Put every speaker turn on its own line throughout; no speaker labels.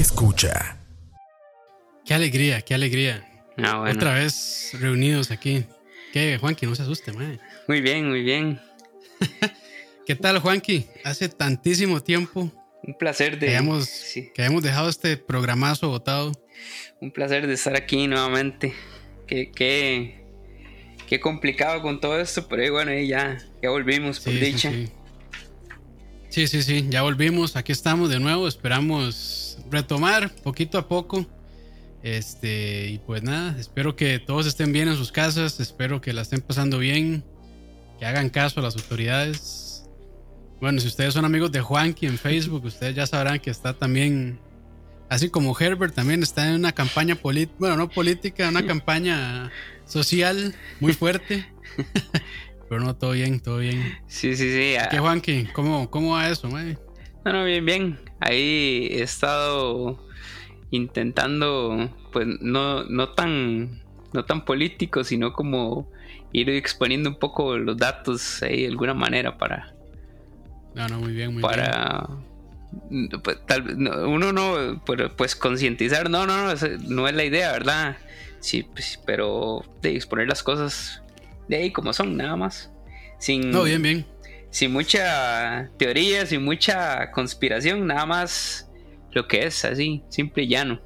escucha.
Qué alegría, qué alegría.
Ah, bueno.
Otra vez reunidos aquí. ¿Qué, Juanqui? No se asuste, mae.
Muy bien, muy bien.
¿Qué tal, Juanqui? Hace tantísimo tiempo
Un placer de.
que hayamos,
sí,
que hayamos dejado este programazo votado.
un placer de estar aquí nuevamente. Qué, qué, qué complicado con todo esto, pero bueno, ahí ya, ya volvimos, por
Sí, sí,
dicha.
sí. Sí, sí, sí, ya volvimos, aquí estamos de nuevo, esperamos retomar poquito a poco. Este, y pues nada, espero que todos estén bien en sus casas, espero que la estén pasando bien, que hagan caso a las autoridades. Bueno, si ustedes son amigos de Juanqui en Facebook, ustedes ya sabrán que está también, así como Herbert, también está en una campaña política, bueno, no política, una campaña social muy fuerte. Pero no, todo bien, todo bien.
Sí, sí, sí. ah,
¿Qué, Juanqui? ¿Cómo, cómo va eso, mae?
No, no, bien, bien. Ahí he estado intentando, pues, no, no tan, no tan político, sino como ir exponiendo un poco los datos ahí de alguna manera para,
No, no, muy bien, muy bien.
para pues, tal- no, uno no pero, pues concientizar no no no no es la idea verdad sí pues, pero de exponer las cosas de ahí como son nada más sin
No, bien, bien.
Sin mucha teoría sin mucha conspiración nada más lo que es así simple y llano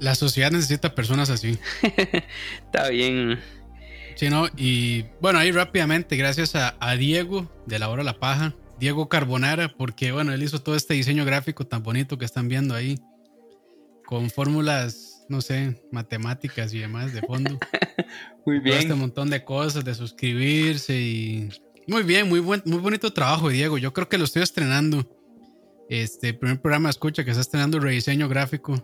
La sociedad necesita personas así.
está bien
Sí, ¿no? Y bueno, ahí rápidamente, gracias a, a Diego de la hora La Paja, Diego Carbonara, porque bueno, él hizo todo este diseño gráfico tan bonito que están viendo ahí, con fórmulas, no sé, matemáticas y demás de fondo.
muy
Todo este
bien
montón de cosas, de suscribirse y... Muy bien, muy, buen, muy bonito trabajo, Diego. Yo creo que lo estoy estrenando. Este primer programa escucha que está estrenando rediseño gráfico.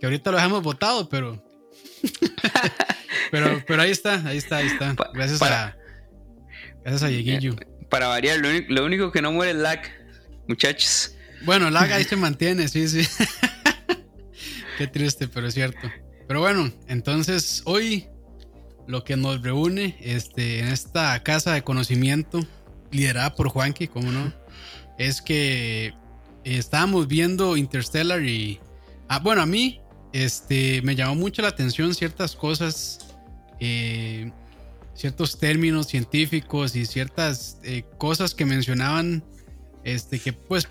Que ahorita lo dejamos votado, pero... pero, pero ahí está, ahí está, ahí está. Gracias
para-
a... Gracias a Dieguillo.
para variar lo, único- lo único que no muere es lag muchachos
Bueno, la ahí se mantiene, sí, sí. Qué triste, pero es cierto. Pero bueno, entonces hoy lo que nos reúne este, en esta casa de conocimiento, liderada por Juanqui, como no, es que estábamos viendo Interstellar y. Ah, bueno, a mí este, me llamó mucho la atención ciertas cosas, eh, ciertos términos científicos y ciertas eh, cosas que mencionaban, este, que pues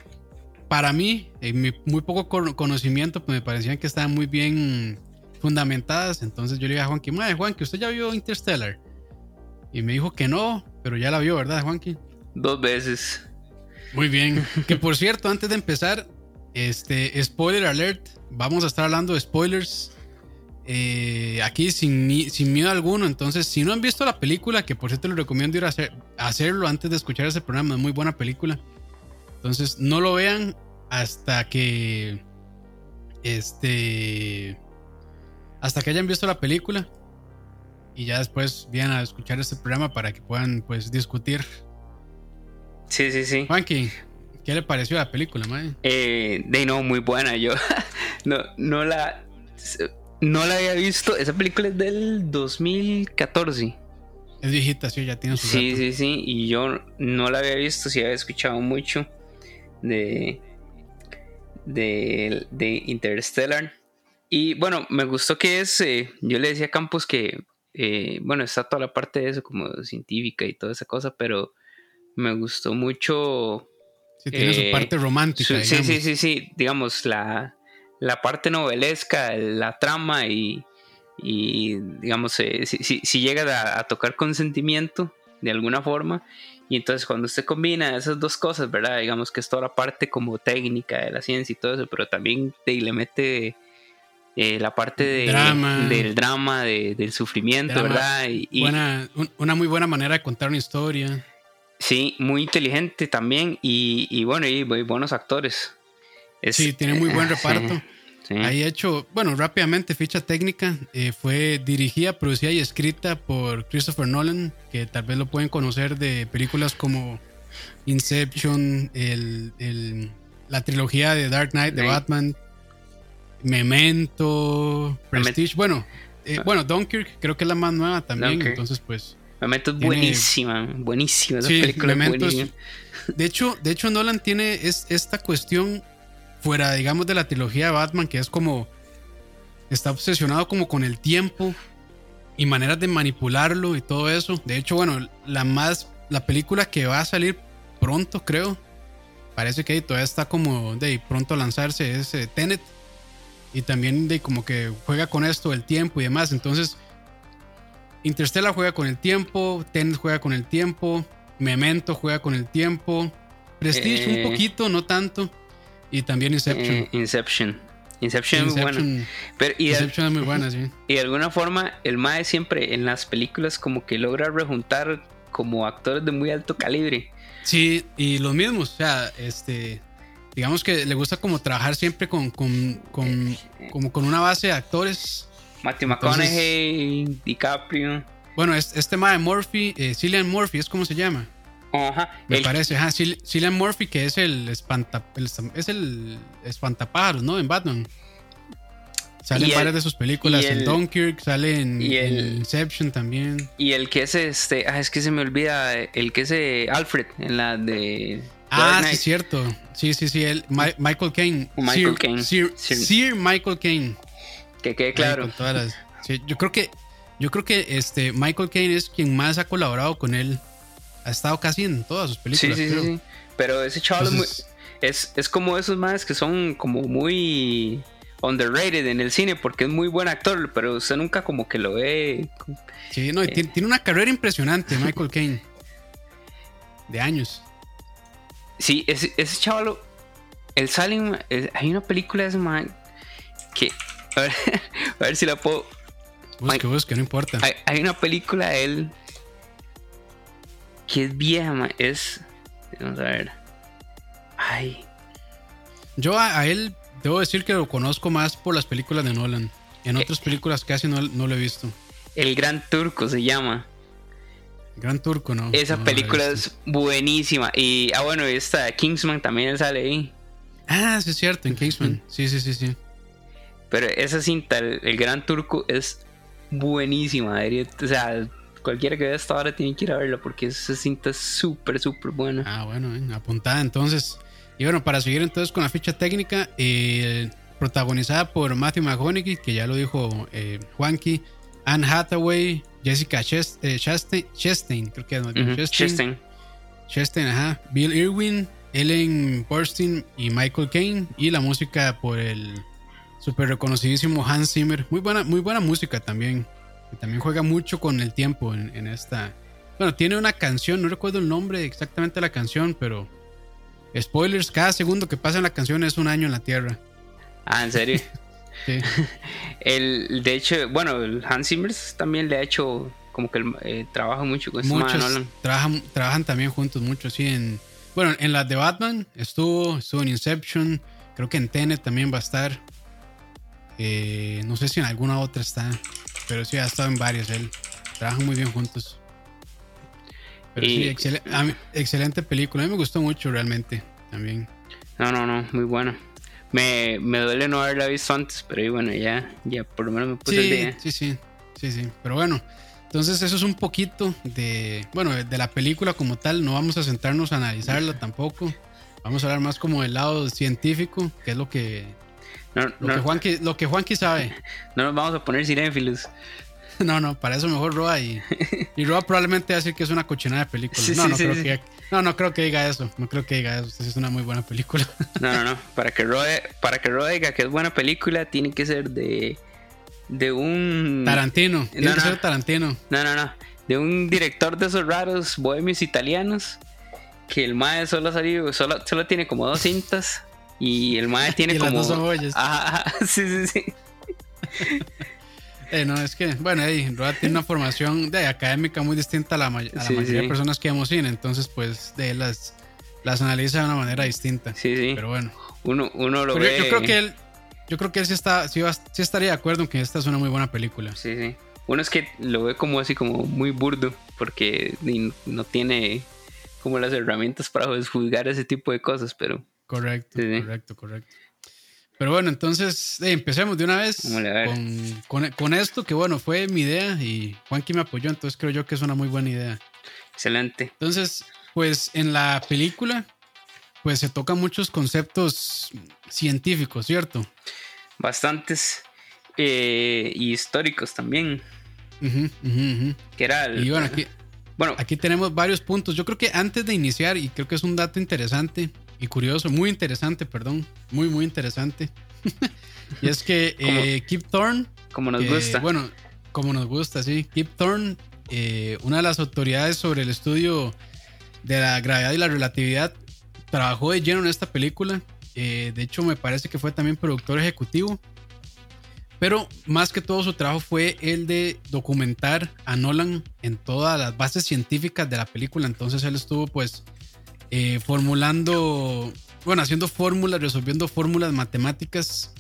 para mí, en mi muy poco cono- conocimiento, pues me parecían que estaban muy bien fundamentadas. Entonces yo le dije a Juanqui, madre Juanqui, ¿usted ya vio Interstellar? Y me dijo que no, pero ya la vio, ¿verdad, Juanqui?
dos veces
Muy bien. que por cierto, antes de empezar, este, spoiler alert, vamos a estar hablando de spoilers. eh, aquí sin, sin miedo alguno. Entonces, si no han visto la película, que por cierto les recomiendo ir a, hacer- hacerlo antes de escuchar ese programa, es muy buena película. Entonces, no lo vean hasta que. Este. Hasta que hayan visto la película. Y ya después vienen a escuchar este programa para que puedan, pues, discutir.
sí sí sí
Juanqui, ¿qué le pareció la película, mae?
Eh, de no, muy buena. Yo no, no la no la había visto. Esa película es del 2014.
Es viejita, sí, ya tiene su
Sí,
rato.
sí, sí. Y yo no la había visto, sí había escuchado mucho de, de, de Interstellar. Y bueno, me gustó que es. eh, yo le decía a Campos que, eh, bueno, está toda la parte de eso como científica y toda esa cosa, pero me gustó mucho
Sí, tiene su
eh,
parte romántica,
Su- sí, sí, sí, sí, digamos, la, la parte novelesca, la trama y, y digamos, eh, si, si, si llega a, a tocar con sentimiento de alguna forma, y entonces cuando usted combina esas dos cosas, ¿verdad? Digamos que es toda la parte como técnica de la ciencia y todo eso, pero también y le mete eh, la parte de,
Drama.
del drama, de- del sufrimiento,
Drama.
¿verdad? Y, y-
Buena- un- una muy buena manera de contar una historia.
sí, muy inteligente también, y, y bueno, y, y buenos actores. Es-
Sí, tiene muy buen reparto.
sí, sí.
Ahí hecho, bueno, rápidamente, ficha técnica. eh, fue dirigida, producida y escrita por Christopher Nolan, que tal vez lo pueden conocer de películas como Inception, el, el- la trilogía de Dark Knight de. Batman, Memento, Prestige. Bueno, eh,
Ah.
bueno, Dunkirk creo que es la más nueva también.
Dunkirk.
Entonces, pues.
Memento es
Tiene-
buenísima, buenísima esa
Sí,
película.
Memento es-
buenísima.
De hecho, de hecho, Nolan tiene es, esta cuestión fuera, digamos, de la trilogía de Batman, que es como. Está obsesionado como con el tiempo y maneras de manipularlo y todo eso. De hecho, bueno, la más. La película que va a salir pronto, creo. Parece que todavía está como de pronto a lanzarse es eh, Tenet. Y también de como que juega con esto el tiempo y demás. Entonces, Interstellar juega con el tiempo, Tenet juega con el tiempo, Memento juega con el tiempo, Prestige un
Eh.
poquito, no tanto. Y también Inception.
Eh, Inception. Inception, es muy buena.
Inception,
Pero, y, de,
Inception es muy buena, sí.
y de alguna forma, el Mae siempre en las películas como que logra rejuntar como actores de muy alto calibre.
Sí, y los mismos, o sea, este, digamos que le gusta como trabajar siempre con, con, con- como con una base de actores.
Matthew
Entonces-
McConaughey, DiCaprio.
Bueno, es- este tema de Murphy, eh, Cillian Murphy, es como se llama,
Ajá.
me
el-
parece, ajá, Cil- Cillian Murphy que es el espanta, el- es el espantapájaros, ¿no? En Batman. Sale
Y
en
el-
varias de sus películas, en Dunkirk, sale en,
y
en Inception también.
Y el que es este, ah, es que se me olvida, el que es eh, Alfred en la de
Ah, sí, cierto. Sí, sí, sí, el, Mi- Michael Caine.
Michael
Sir,
Caine.
Sir,
Sir-
Sir Michael Caine.
que quede claro.
con todas las- sí, yo creo que yo creo que este Michael Caine es quien más ha colaborado con él. Ha estado casi en todas sus películas.
sí, sí,
creo.
sí. Pero ese chaval es
Entonces-
es, es como esos más que son como muy underrated en el cine porque es muy buen actor, pero usted nunca como que lo ve.
Sí, no, y tiene, tiene una carrera impresionante, Michael Caine. De años.
Sí, ese, ese chaval, el eh, hay una película de ese man que, a ver, a ver si la puedo,
Busque, busque, no importa.
hay, hay una película de él que es vieja, man, es, vamos a ver, ay,
Yo a, a él debo decir que lo conozco más por las películas de Nolan. En
Eh.
otras películas casi no, no lo he visto.
El Gran Turco se llama.
Gran Turco, ¿no?
Esa
No,
película
visto.
es buenísima. Y, ah, bueno, esta Kingsman también sale ahí.
Ah, sí, es cierto, en Kingsman. Sí, sí, sí, sí.
Pero esa cinta, el, el Gran Turco, es buenísima. o sea, cualquiera que vea esta hora tiene que ir a verla porque esa cinta es súper, súper buena.
Ah, bueno, eh, apuntada entonces. Y bueno, para seguir entonces con la ficha técnica, eh, protagonizada por Matthew McConaughey, que ya lo dijo eh, Juanqui, Anne Hathaway, Jessica Chest- eh, Chastain, Chastain, creo que es, ¿no?
Ujú,
Chastain,
Chastain.
Chastain, ajá, Bill Irwin, Ellen Burstyn y Michael Caine, y la música por el súper reconocidísimo Hans Zimmer. Muy buena, muy buena música también. También juega mucho con el tiempo en, en esta. Bueno, tiene una canción, no recuerdo el nombre exactamente de la canción, pero. Spoilers, cada segundo que pasa en la canción es un año en la Tierra.
Ah, en serio.
Sí.
el, de hecho, bueno, el Hans Zimmer también le ha hecho como que el, eh, trabaja mucho con este
Muchos
Nolan.
trabajan, trabajan también juntos, muchos, sí. En, bueno, en las de Batman estuvo, estuvo en Inception, creo que en Tenet también va a estar. Eh, no sé si en alguna otra está, pero sí ha estado en varias él. Trabajan muy bien juntos. Pero sí, excel- excelente película. A mí me gustó mucho realmente también.
No, no, no, muy buena. Me, me duele no haberla visto antes, pero ahí, bueno, ya, ya por lo menos me puse el día.
sí, sí, sí, sí. Pero bueno, entonces eso es un poquito de, bueno, de la película como tal. No vamos a sentarnos a analizarla tampoco. Vamos a hablar más como del lado científico, que es lo que,
No,
lo
no,
que Juanqui, lo que Juanqui sabe.
no nos vamos a poner cinéfilos.
No, no, para eso mejor Roa y, y Roa probablemente va a decir que es una cochinada de película.
Sí,
no,
sí,
no
sí,
creo que no, no creo que diga eso. No creo que diga eso. Es una muy buena película.
No, no, no. Para que Roe, para que Roe diga que es buena película, tiene que ser de, de un.
Tarantino, tiene
No,
que
no.
ser Tarantino.
No, no, no. De un director de esos raros bohemios italianos. Que el Mae solo salió, solo, solo tiene como dos cintas. Y el Mae tiene
Y las
como.
dos son joyas.
Ajá, ajá, sí, sí, sí.
Eh, no, es que, bueno, Eddie, Roa tiene una formación de académica muy distinta a la, may- a la
Sí,
mayoría
sí.
de personas que vemos cine, entonces, pues, de él las, las analiza de una manera distinta.
Sí, sí.
Pero bueno,
Uno, uno lo
Pero
ve.
yo creo que él, yo creo que él sí, está, sí, va- sí estaría de acuerdo en que esta es una muy buena película.
Sí, sí. Uno es que lo ve como así como muy burdo, porque no tiene como las herramientas para juzgar ese tipo de cosas, pero
Correcto,
sí.
correcto, correcto. Pero bueno, entonces eh, empecemos de una vez con- con esto, que bueno, fue mi idea y Juanqui me apoyó, entonces creo yo que es una muy buena idea.
excelente.
Entonces, pues en la película pues se tocan muchos conceptos científicos, ¿cierto?
Bastantes eh, y históricos también. Que era el,
y bueno, aquí, bueno, aquí tenemos varios puntos. Yo creo que antes de iniciar, y creo que es un dato interesante y curioso, muy interesante, perdón, muy, muy interesante. y es que eh, Kip Thorne.
Como nos gusta.
Bueno, como nos gusta, sí. Kip Thorne, eh, una de las autoridades sobre el estudio de la gravedad y la relatividad, trabajó de lleno en esta película. Eh, de hecho, me parece que fue también productor ejecutivo. Pero más que todo su trabajo fue el de documentar a Nolan en todas las bases científicas de la película. Entonces él estuvo pues eh, formulando, bueno, haciendo fórmulas, resolviendo fórmulas matemáticas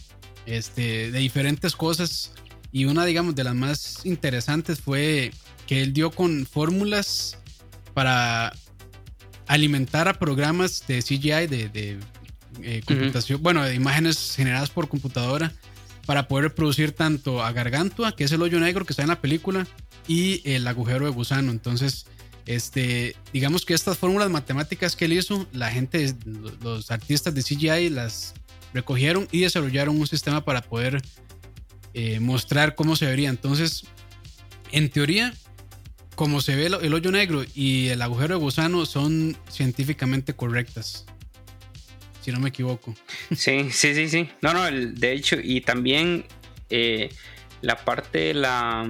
este, de diferentes cosas. Y una, digamos, de las más interesantes fue que él dio con fórmulas para alimentar a programas de CGI, de, eh, computación, bueno, de imágenes generadas por computadora, para poder reproducir tanto a Gargantua, que es el hoyo negro que está en la película, y el agujero de gusano. Entonces, este, digamos que estas fórmulas matemáticas que él hizo, la gente, los artistas de CGI las recogieron y desarrollaron un sistema para poder eh, mostrar cómo se vería. Entonces, en teoría, como se ve el, hoyo negro y el agujero de gusano son científicamente correctas. Si no me equivoco.
Sí, sí, sí, sí. No, no, de hecho, y también eh, la parte de la,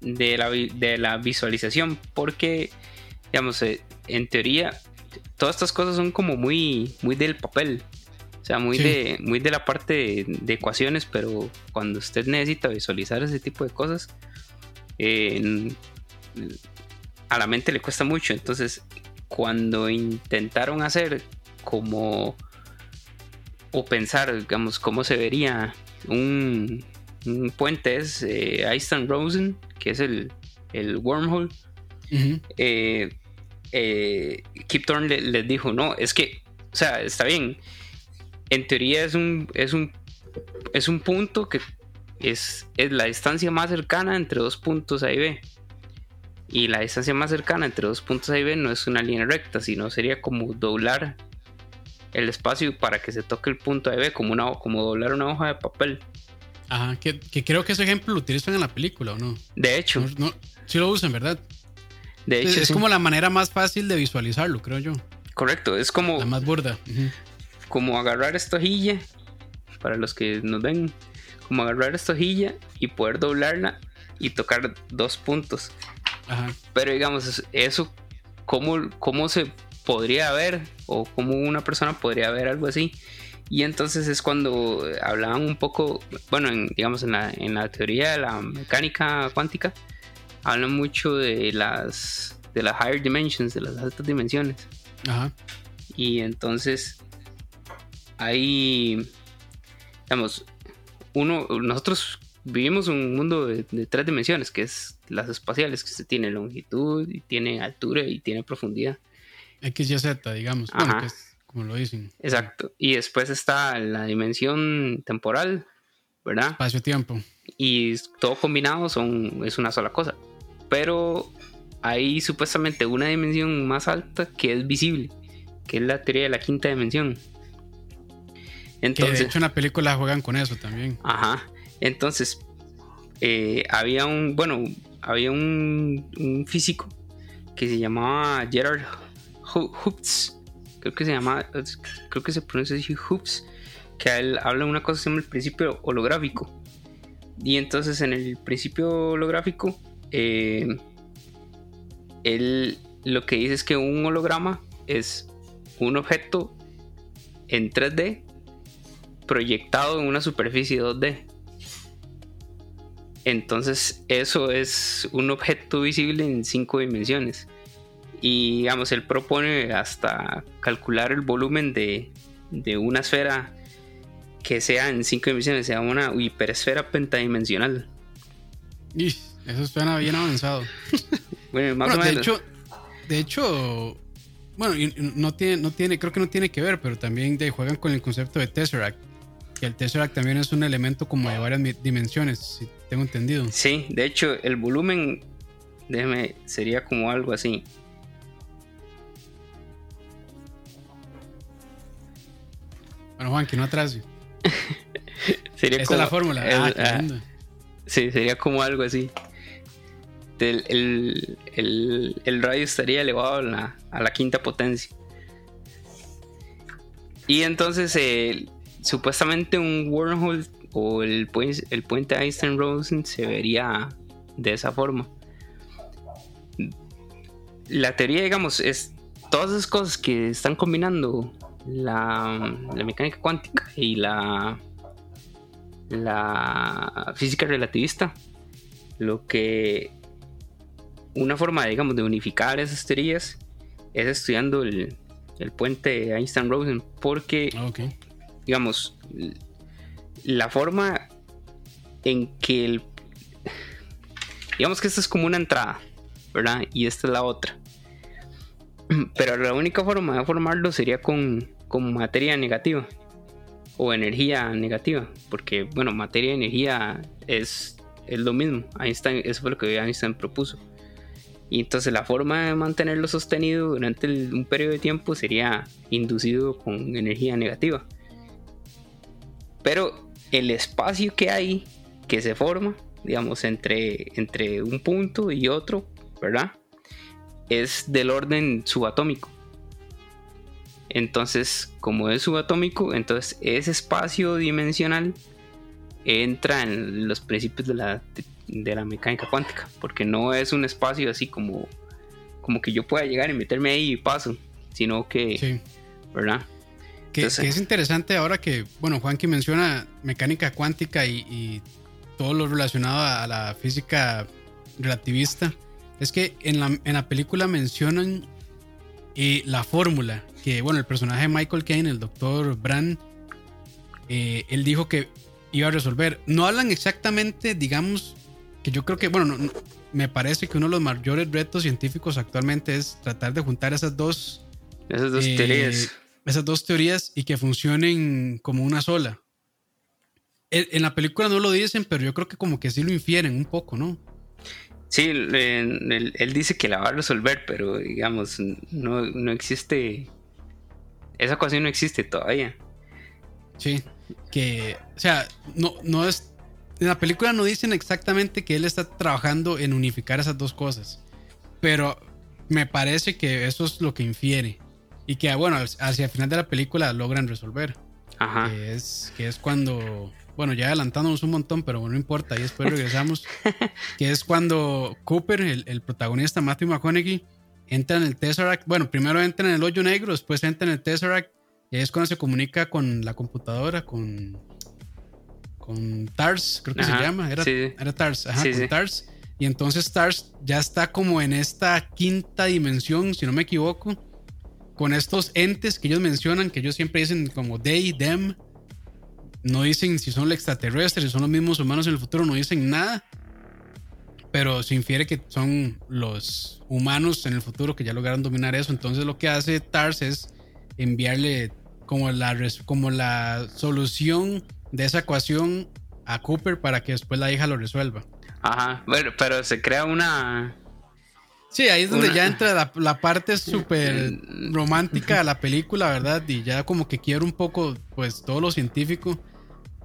de la, de la visualización, porque, digamos, eh, en teoría, todas estas cosas son como muy, muy del papel. O sea, muy, de, muy de la parte de, ecuaciones, pero cuando usted necesita visualizar ese tipo de cosas, eh, a la mente le cuesta mucho. Entonces, cuando intentaron hacer como o pensar, digamos, cómo se vería un, puente es eh, Einstein Rosen, que es el, el wormhole. Eh, eh, Kip Thorne les dijo, no, es que, o sea, está bien. En teoría es un, es un, es un punto que es, es la distancia más cercana entre dos puntos A y B y la distancia más cercana entre dos puntos A y B no es una línea recta, sino sería como doblar el espacio para que se toque el punto A y B, como, una, como doblar una hoja de papel.
Ajá, que, creo que ese ejemplo lo utilizan en la película, ¿o no?
De hecho.
No, sí lo usan, ¿verdad?
De hecho.
Es, como la manera más fácil de visualizarlo, creo yo.
Correcto, es como.
La más burda.
Como agarrar esta hojilla, para los que nos ven, como agarrar esta hojilla y poder doblarla y tocar dos puntos. Pero digamos, eso, ¿cómo, ¿cómo se podría ver? O cómo una persona podría ver algo así. Y entonces es cuando hablaban un poco, bueno, en, digamos en la, en la teoría de la mecánica cuántica, hablan mucho de las, de las higher dimensions, de las altas dimensiones. Ajá. Y entonces ahí, digamos, uno, nosotros vivimos un mundo de, tres dimensiones, que es las espaciales, que se tiene longitud, y tiene altura y tiene profundidad.
X, Y, Z, digamos, como lo dicen.
Exacto. Y después está la dimensión temporal, ¿verdad?
Espacio-tiempo.
Y todo combinado son, es una sola cosa. Pero hay supuestamente una dimensión más alta que es visible, que es la teoría de la quinta dimensión.
Entonces, que de hecho en la película juegan con eso también.
Ajá. Entonces, eh, había un, bueno, había un, físico que se llamaba Gerard Hoops, creo que se llama, creo que se pronuncia así Hoops, que él habla de una cosa que se llama el principio holográfico. Y entonces en el principio holográfico, eh, él lo que dice es que un holograma es un objeto en 3D proyectado en una superficie 2D. Entonces eso es un objeto visible en cinco dimensiones. Y digamos, él propone hasta calcular el volumen de, una esfera que sea en cinco dimensiones, sea una hiperesfera pentadimensional.
Y eso suena bien avanzado.
bueno, más o menos.
De hecho, de hecho, bueno, no tiene, no tiene, creo que no tiene que ver, pero también juegan con el concepto de Tesseract que el Tesseract también es un elemento como de varias dimensiones, si tengo entendido.
Sí, de hecho, el volumen, déjeme, sería como algo así.
Bueno, Juan, que no atrase.
sería
Esa
como,
es la fórmula.
el-
ah, qué
ah,
lindo.
sí, sería como algo así. El, el- el radio estaría elevado a la, a la quinta potencia. Y entonces, eh, supuestamente un wormhole o el, el puente Einstein-Rosen se vería de esa forma. La teoría, digamos, es todas esas cosas que están combinando la, la mecánica cuántica y la, la física relativista. Lo que una forma, digamos, de unificar esas teorías es estudiando el, el puente Einstein-Rosen, porque
Ah,
digamos, la forma en que el... Digamos que esta es como una entrada, ¿verdad? Y esta es la otra. Pero la única forma de formarlo sería con, con materia negativa o energía negativa, porque, bueno, materia y energía es, es lo mismo. Einstein, eso fue lo que Einstein propuso. Y entonces la forma de mantenerlo sostenido durante un periodo de tiempo sería inducido con energía negativa. Pero el espacio que hay, que se forma, digamos, entre, entre un punto y otro, ¿verdad? Es del orden subatómico. Entonces, como es subatómico, entonces ese espacio dimensional entra en los principios de la, de la mecánica cuántica, porque no es un espacio así como, como que yo pueda llegar y meterme ahí y paso, sino que,
Sí.
¿verdad?
Que,
Entonces-
que es interesante ahora que, bueno, Juanqui menciona mecánica cuántica y, y todo lo relacionado a la física relativista. Es que en la, en la película mencionan eh, la fórmula que, bueno, el personaje de Michael Caine, el doctor Brand, eh, él dijo que iba a resolver. No hablan exactamente, digamos, que yo creo que, bueno, no- no- me parece que uno de los mayores retos científicos actualmente es tratar de juntar esas dos
Esas dos
eh,
teorías.
esas dos teorías y que funcionen como una sola. En, en la película no lo dicen, pero yo creo que como que sí lo infieren un poco, ¿no?
Sí, él, dice que la va a resolver, pero digamos, no, no existe. Esa ecuación no existe todavía.
Sí. Que, o sea, no, no es. En la película no dicen exactamente que él está trabajando en unificar esas dos cosas. Pero me parece que eso es lo que infiere. Y que, bueno, hacia el final de la película logran resolver.
Ajá.
que es, que es cuando, bueno, ya adelantándonos un montón, pero no importa, y después regresamos, que es cuando Cooper, el, el protagonista Matthew McConaughey, entra en el Tesseract, bueno, primero entra en el hoyo negro, después entra en el Tesseract, y ahí es cuando se comunica con la computadora, con, con TARS, creo que
Ajá,
se llama, era,
sí.
era TARS, ajá,
Sí,
con
sí.
TARS, y entonces TARS ya está como en esta quinta dimensión, si no me equivoco, con estos entes que ellos mencionan, que ellos siempre dicen como they, them. No dicen si son extraterrestres, si son los mismos humanos en el futuro, no dicen nada. Pero se infiere que son los humanos en el futuro que ya lograron dominar eso. Entonces lo que hace TARS es enviarle como la, como la solución de esa ecuación a Cooper para que después la hija lo resuelva.
Ajá. Bueno, pero se crea una.
Sí, ahí es donde
Una-
ya entra la, la parte súper romántica de la película, ¿verdad? Y ya como que quiere un poco, pues, todo lo científico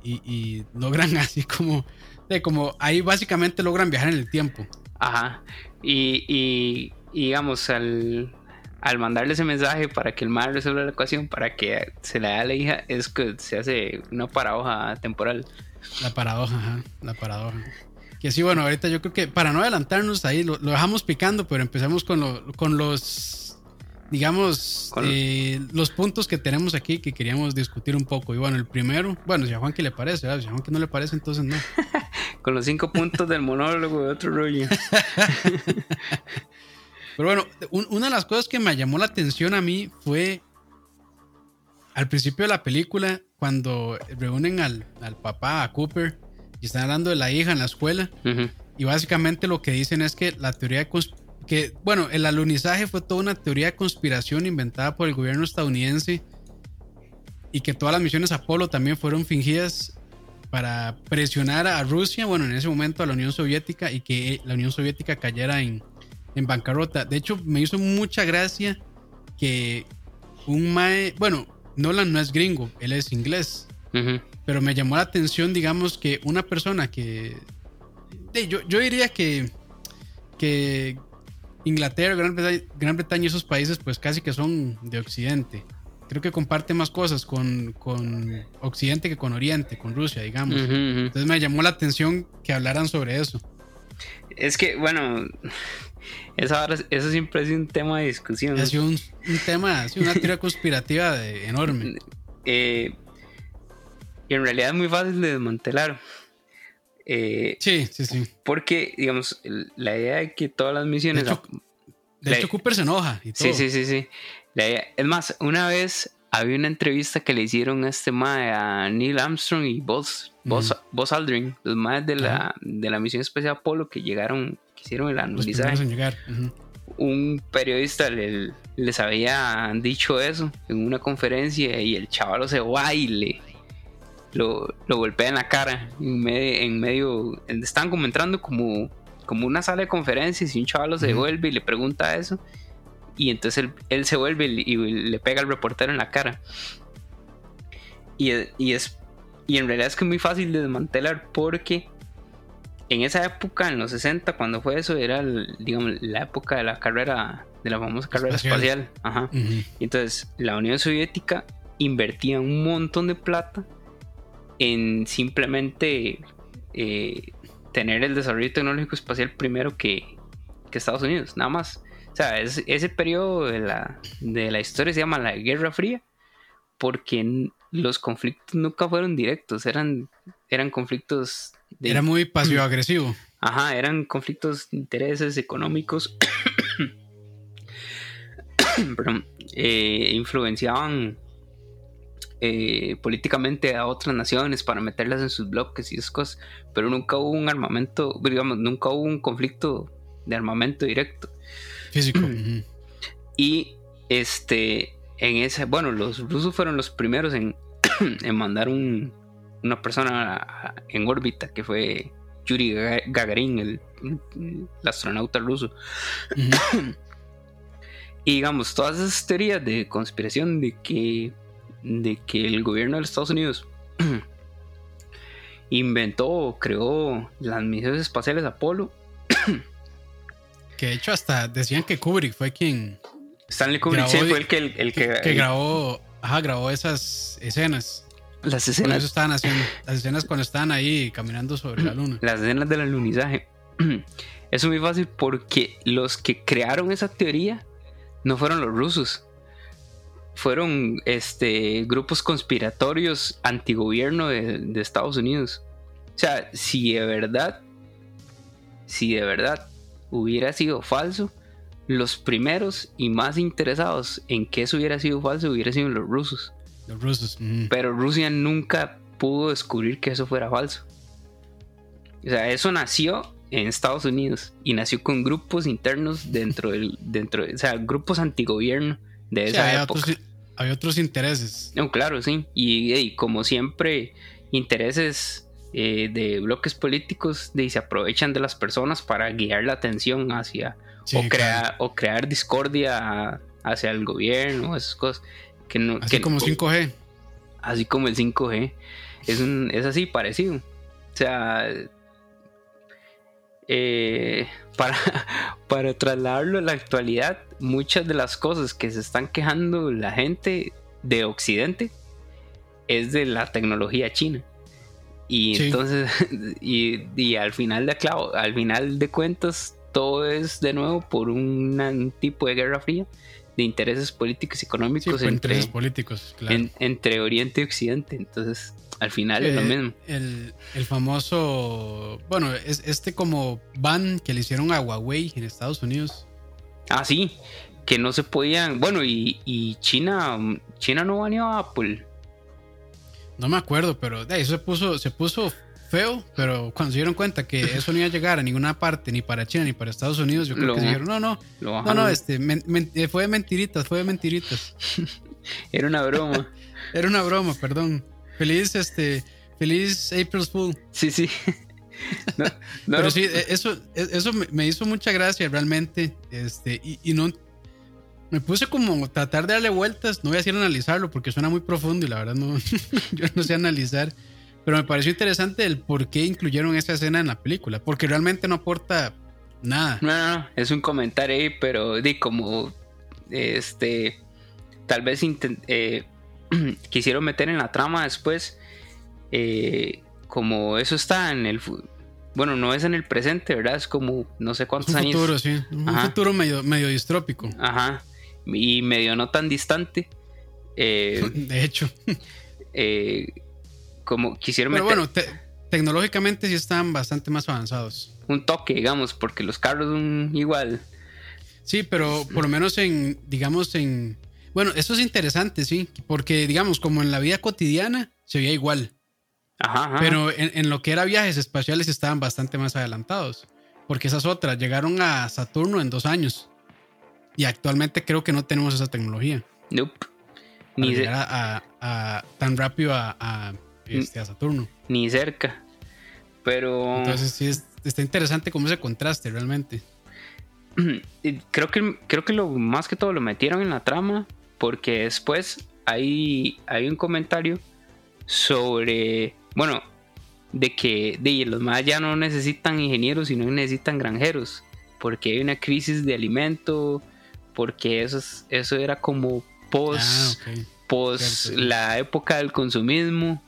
y, y logran así como, de como, ahí básicamente logran viajar en el tiempo.
Ajá. Y, y, y digamos, al, al mandarle ese mensaje para que el mal resuelva la ecuación, para que se la dé a la hija, es que se hace una paradoja temporal.
La paradoja, ajá, la paradoja. Que sí, bueno, ahorita yo creo que para no adelantarnos ahí, lo, lo dejamos picando, pero empezamos con, lo- con los, digamos, eh, los puntos que tenemos aquí que queríamos discutir un poco. Y bueno, el primero, bueno, si a Juan que le parece, ¿verdad? si a Juan que no le parece, entonces no.
Con los cinco puntos del monólogo de otro rollo.
Pero bueno, un- una de las cosas que me llamó la atención a mí fue al principio de la película, cuando reúnen al, al papá, a Cooper, y están hablando de la hija en la escuela. Y básicamente lo que dicen es que la teoría de cons- que bueno, el alunizaje fue toda una teoría de conspiración inventada por el gobierno estadounidense y que todas las misiones Apolo también fueron fingidas para presionar a Rusia, bueno, en ese momento a la Unión Soviética y que la Unión Soviética cayera en, en bancarrota. De hecho, me hizo mucha gracia que un mae, bueno, Nolan no es gringo, él es inglés. Pero me llamó la atención, digamos, que una persona que. yo, yo diría que. Que Inglaterra, Gran Bretaña, Gran Bretaña y esos países, pues casi que son de Occidente. Creo que comparte más cosas con, con Occidente que con Oriente, con Rusia, digamos. Entonces me llamó la atención que hablaran sobre eso.
Es que, bueno, eso, eso siempre ha sido un tema de discusión.
Ha sido un, tema, ha sido una teoría conspirativa enorme.
Eh, y en realidad es muy fácil de desmantelar.
Eh, sí, sí, sí.
Porque, digamos, la idea de que todas las misiones.
De hecho, Cooper se enoja y todo.
Sí, sí, sí, sí. es más, una vez había una entrevista que le hicieron a este mae a Neil Armstrong y Buzz, Buzz, Aldrin, los maes de la, de la misión especial Apolo que llegaron, que hicieron el anulizaje. Un periodista les había dicho eso en una conferencia y el chaval se va y le, lo, golpea en la cara. En medio, en medio están como entrando como, como una sala de conferencias y un chaval se devuelve y le pregunta eso. Y entonces él, se vuelve y, le pega al reportero en la cara. Y, es, y en realidad es que es muy fácil de desmantelar porque en esa época, en los 60, cuando fue eso, era digamos, la época de la carrera, de la famosa carrera espacial. Ajá. Entonces, la Unión Soviética invertía un montón de plata en simplemente eh, tener el desarrollo tecnológico espacial primero que, Estados Unidos, nada más. O sea, ese periodo de la, de la historia se llama la Guerra Fría porque los conflictos nunca fueron directos, eran, eran conflictos...
De, Era muy pasivo-agresivo.
Ajá, eran conflictos de intereses económicos. Perdón, eh, influenciaban eh, políticamente a otras naciones para meterlas en sus bloques y esas cosas, pero nunca hubo un armamento, digamos, nunca hubo un conflicto de armamento directo.
Físico.
y este, en ese, bueno, los rusos fueron los primeros en, mandar un, una persona en órbita, que fue Yuri Gagarin, el, astronauta ruso. y digamos, todas esas teorías de conspiración de que de que el gobierno de los Estados Unidos inventó o creó las misiones espaciales Apolo.
que de hecho hasta decían que Kubrick fue quien...
Stanley Kubrick fue el que... El,
que, grabó, ajá, grabó esas escenas.
Las escenas...
eso estaban haciendo. Las escenas cuando estaban ahí caminando sobre la luna.
Las escenas del alunizaje. Eso es muy fácil porque los que crearon esa teoría no fueron los rusos fueron este, grupos conspiratorios antigobierno de, de Estados Unidos. O sea, si de verdad, si de verdad hubiera sido falso, los primeros y más interesados en que eso hubiera sido falso hubieran sido los rusos.
Los rusos.
Pero Rusia nunca pudo descubrir que eso fuera falso. O sea, eso nació en Estados Unidos y nació con grupos internos dentro del, dentro, o sea, grupos antigobierno de esa época.
hay otros intereses.
No, claro, sí. Y, como siempre, intereses eh, de bloques políticos de, se aprovechan de las personas para guiar la atención hacia o, crear, o crear discordia hacia el gobierno, esas cosas. Que no,
así como 5G.
Así como el 5G. Es, un, es así, parecido. O sea, eh, para, para trasladarlo a la actualidad, muchas de las cosas que se están quejando la gente de Occidente es de la tecnología china. Y entonces, y, al final de claro, al final de cuentas, todo es de nuevo por un tipo de guerra fría de intereses políticos y económicos
entre, políticos,
entre Oriente y Occidente. Entonces, al final es lo mismo.
El, famoso, bueno, es este como ban que le hicieron a Huawei en Estados Unidos.
Ah, sí, que no se podían, bueno, y, China, China no baneó a Apple.
No me acuerdo, pero eso se puso, se puso feo, pero cuando se dieron cuenta que eso no iba a llegar a ninguna parte, ni para China ni para Estados Unidos, yo creo que dijeron, no, no, no, no, este, eh, fue de mentiritas, fue de mentiritas.
Era una broma.
Era una broma, perdón. Feliz, este, feliz April Fool.
Sí, sí.
Pero sí, e, eso, e, eso me hizo mucha gracia realmente. Este, y, no, me puse como tratar de darle vueltas. No voy a decir analizarlo porque suena muy profundo y la verdad no, yo no sé analizar. Pero me pareció interesante el por qué incluyeron esa escena en la película. Porque realmente no aporta nada.
No, no, no. Es un comentario ahí, pero di como. Este. Tal vez eh, quisieron meter en la trama después. Eh, como eso está en el. Bueno, no es en el presente, ¿verdad? Es como no sé cuántos
un
Futuro,
sí. Un futuro medio, medio distrópico.
Ajá. Y medio no tan distante. Eh,
de hecho.
Eh, como quisieron
Pero bueno, tecnológicamente sí están bastante más avanzados.
Un toque, digamos, porque los carros son igual.
Sí, pero por lo menos en, digamos, en... Bueno, eso es interesante, sí, porque digamos, como en la vida cotidiana se veía igual.
Ajá,
Pero en, lo que era viajes espaciales estaban bastante más adelantados. Porque esas otras llegaron a Saturno en dos años. Y actualmente creo que no tenemos esa tecnología.
Nope.
Ni llegar a, tan rápido a este, a Saturno.
Ni cerca. Pero.
Entonces sí está interesante como ese contraste realmente.
Creo que, creo que lo más que todo lo metieron en la trama. Porque después hay, hay un comentario sobre. Bueno, de que de, los más ya no necesitan ingenieros, sino necesitan granjeros. Porque hay una crisis de alimento. Porque eso, eso era como post, ah, post la época del consumismo.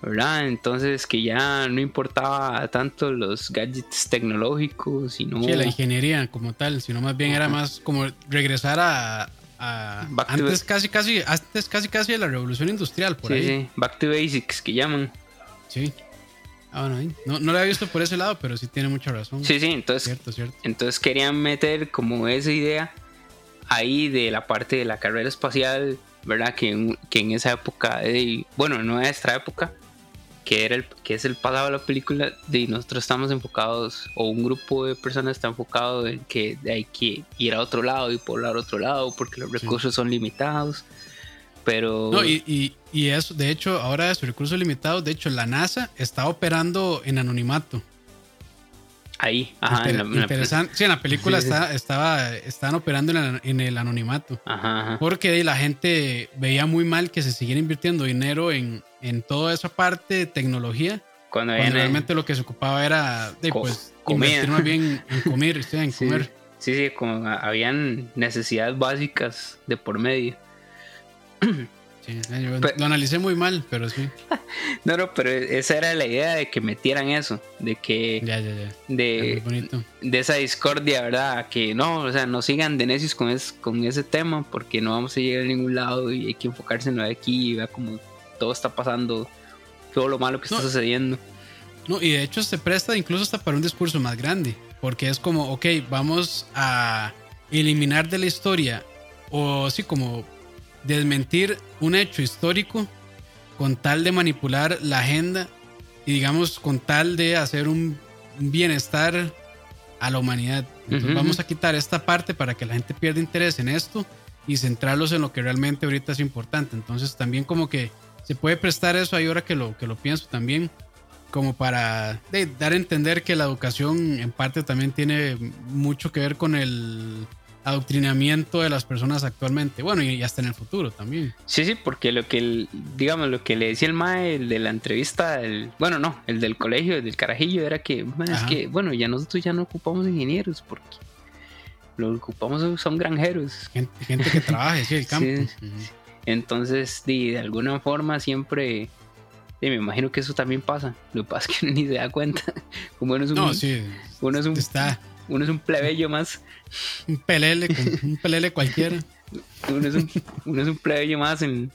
¿verdad? Entonces que ya no importaba tanto los gadgets tecnológicos, sino...
Sí, la ingeniería como tal, sino más bien era más como regresar a... antes, casi, casi, antes casi casi de la revolución industrial, por ahí. Sí,
back to basics que llaman.
Sí. Ah, bueno, no, no lo había visto por ese lado, pero sí tiene mucha razón.
Sí, sí, entonces,
cierto, cierto.
entonces querían meter como esa idea ahí de la parte de la carrera espacial, ¿verdad? Que en, que en esa época, bueno, en nuestra época, que, era el, que es el pasado de la película, de nosotros estamos enfocados, o un grupo de personas está enfocado en que hay que ir a otro lado y poblar otro lado porque los recursos son limitados. Pero.
No, y, y, eso, de hecho, ahora esos recursos limitados, de hecho, la NASA está operando en anonimato.
Ahí, ajá.
en la, interesante. sí, en la película Está, estaba, estaban operando en, el anonimato.
Ajá,
Porque la gente veía muy mal que se siguiera invirtiendo dinero en, en toda esa parte de tecnología. Cuando, realmente lo que se ocupaba era de pues, invertir más bien en comer, en comer.
Sí, sí, como habían necesidades básicas de por medio.
lo analicé muy mal, pero sí.
no, no, pero esa era la idea de que metieran eso, de que De, de esa discordia, ¿verdad? Que no, o sea, no sigan de necios con, con ese tema porque no vamos a llegar a ningún lado y hay que enfocarse en lo de aquí y vea como todo está pasando, todo lo malo que está sucediendo.
No, y de hecho se presta incluso hasta para un discurso más grande, porque es como, ok, vamos a eliminar de la historia o sí, como desmentir un hecho histórico con tal de manipular la agenda y digamos con tal de hacer un bienestar a la humanidad. Entonces vamos a quitar esta parte para que la gente pierda interés en esto y centrarlos en lo que realmente ahorita es importante. Entonces también como que se puede prestar eso ahí ahora que lo, que lo pienso también como para dar a entender que la educación en parte también tiene mucho que ver con el adoctrinamiento de las personas actualmente, bueno, y hasta en el futuro también.
Sí, sí, porque lo que, digamos, lo que le decía el mae, el de la entrevista, el, bueno, no, el del colegio, el del carajillo, era que, es que, bueno, ya nosotros ya no ocupamos ingenieros, porque lo ocupamos son granjeros.
Gente, que trabaja, sí, el campo.
Entonces, de, alguna forma siempre... me imagino que eso también pasa. Lo que pasa es que ni se da cuenta. Como uno es un,
no, sí,
uno es un,
está,
uno es un plebeyo más.
Un pelele, un pelele cualquiera.
uno, es un, uno es un plebeyo más en,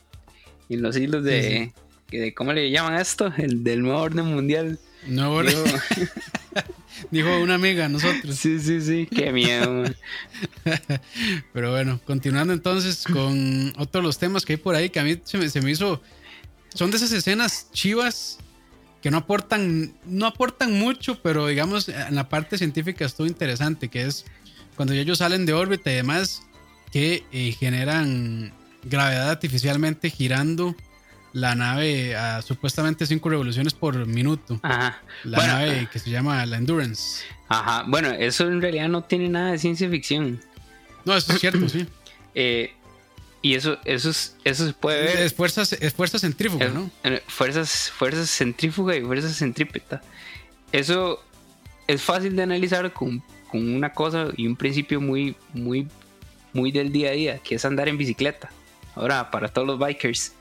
en los hilos de, de, ¿Cómo le llaman esto? El del nuevo orden mundial.
Nuevo orden. Dijo una amiga nosotros.
Sí, sí, sí. Qué miedo.
Pero bueno, continuando entonces con otros de los temas que hay por ahí que a mí se me, se me hizo. Son de esas escenas chivas que no aportan, no aportan mucho, pero digamos en la parte científica estuvo interesante, que es cuando ellos salen de órbita y demás, que eh, generan gravedad artificialmente girando la nave a supuestamente 5 revoluciones por minuto.
Ajá.
La nave que se llama la Endurance.
Ajá. Bueno, eso en realidad no tiene nada de ciencia ficción.
No, eso es cierto, sí.
Eh, y eso, eso, eso se puede ver.
Es fuerza, es fuerza centrífuga, ¿no?
Fuerzas, fuerzas centrífuga y fuerzas centrípeta. Eso es fácil de analizar con, con, una cosa y un principio muy, muy, muy del día a día, que es andar en bicicleta. Ahora, para todos los bikers.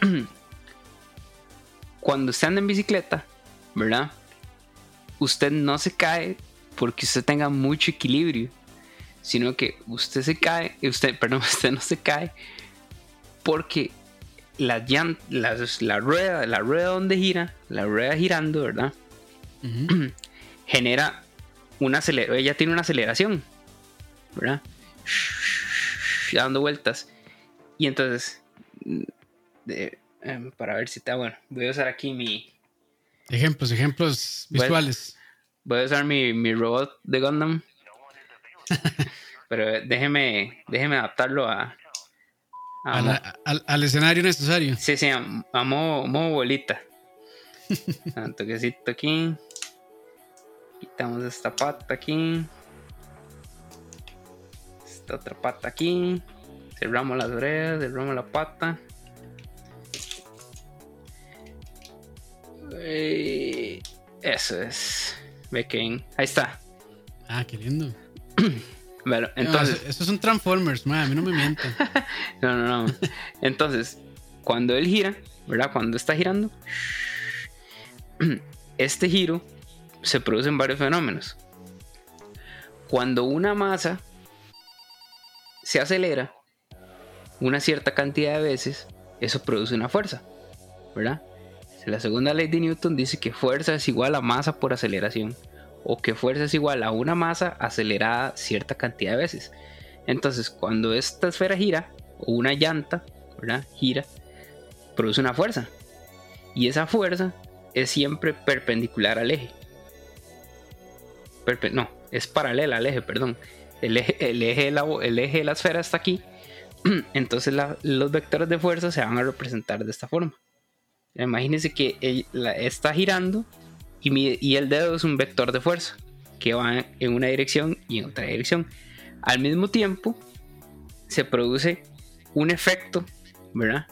Cuando usted anda en bicicleta, ¿verdad? Usted no se cae porque usted tenga mucho equilibrio, sino que usted se cae, usted, perdón, usted no se cae porque la, la, rueda, la rueda donde gira, la rueda girando, ¿verdad? genera una aceleración, ella tiene una aceleración, ¿verdad? Dando vueltas. Y entonces, em, para ver si está bueno, voy a usar aquí mi...
Ejemplos, ejemplos visuales.
Voy a, usar mi, mi robot de Gundam. Pero déjeme, déjeme adaptarlo a...
al, escenario necesario.
Sí, sí, a, modo, bolita. Un toquecito aquí. Quitamos esta pata aquí. Esta otra pata aquí. Cerramos las orejas, cerramos la pata. Eso es. Ve ahí está.
Ah, qué lindo.
bueno, entonces.
eso, es un Transformers, a mí no me mientan.
no, no, no. Entonces, cuando él gira, ¿verdad? Cuando está girando, este giro se producen varios fenómenos. Cuando una masa se acelera una cierta cantidad de veces, eso produce una fuerza, ¿verdad? La segunda ley de Newton dice que fuerza es igual a masa por aceleración, o que fuerza es igual a una masa acelerada cierta cantidad de veces. Entonces, cuando esta esfera gira, o una llanta. Gira, produce una fuerza. Y esa fuerza es siempre perpendicular al eje no, es paralela al eje, perdón. El eje, el eje, de, la, el eje de la esfera está aquí. Entonces los vectores de fuerza se van a representar de esta forma. Imagínense que está girando y, y el dedo es un vector de fuerza que va en una dirección y en otra dirección. Al mismo tiempo se produce un efecto, ¿verdad?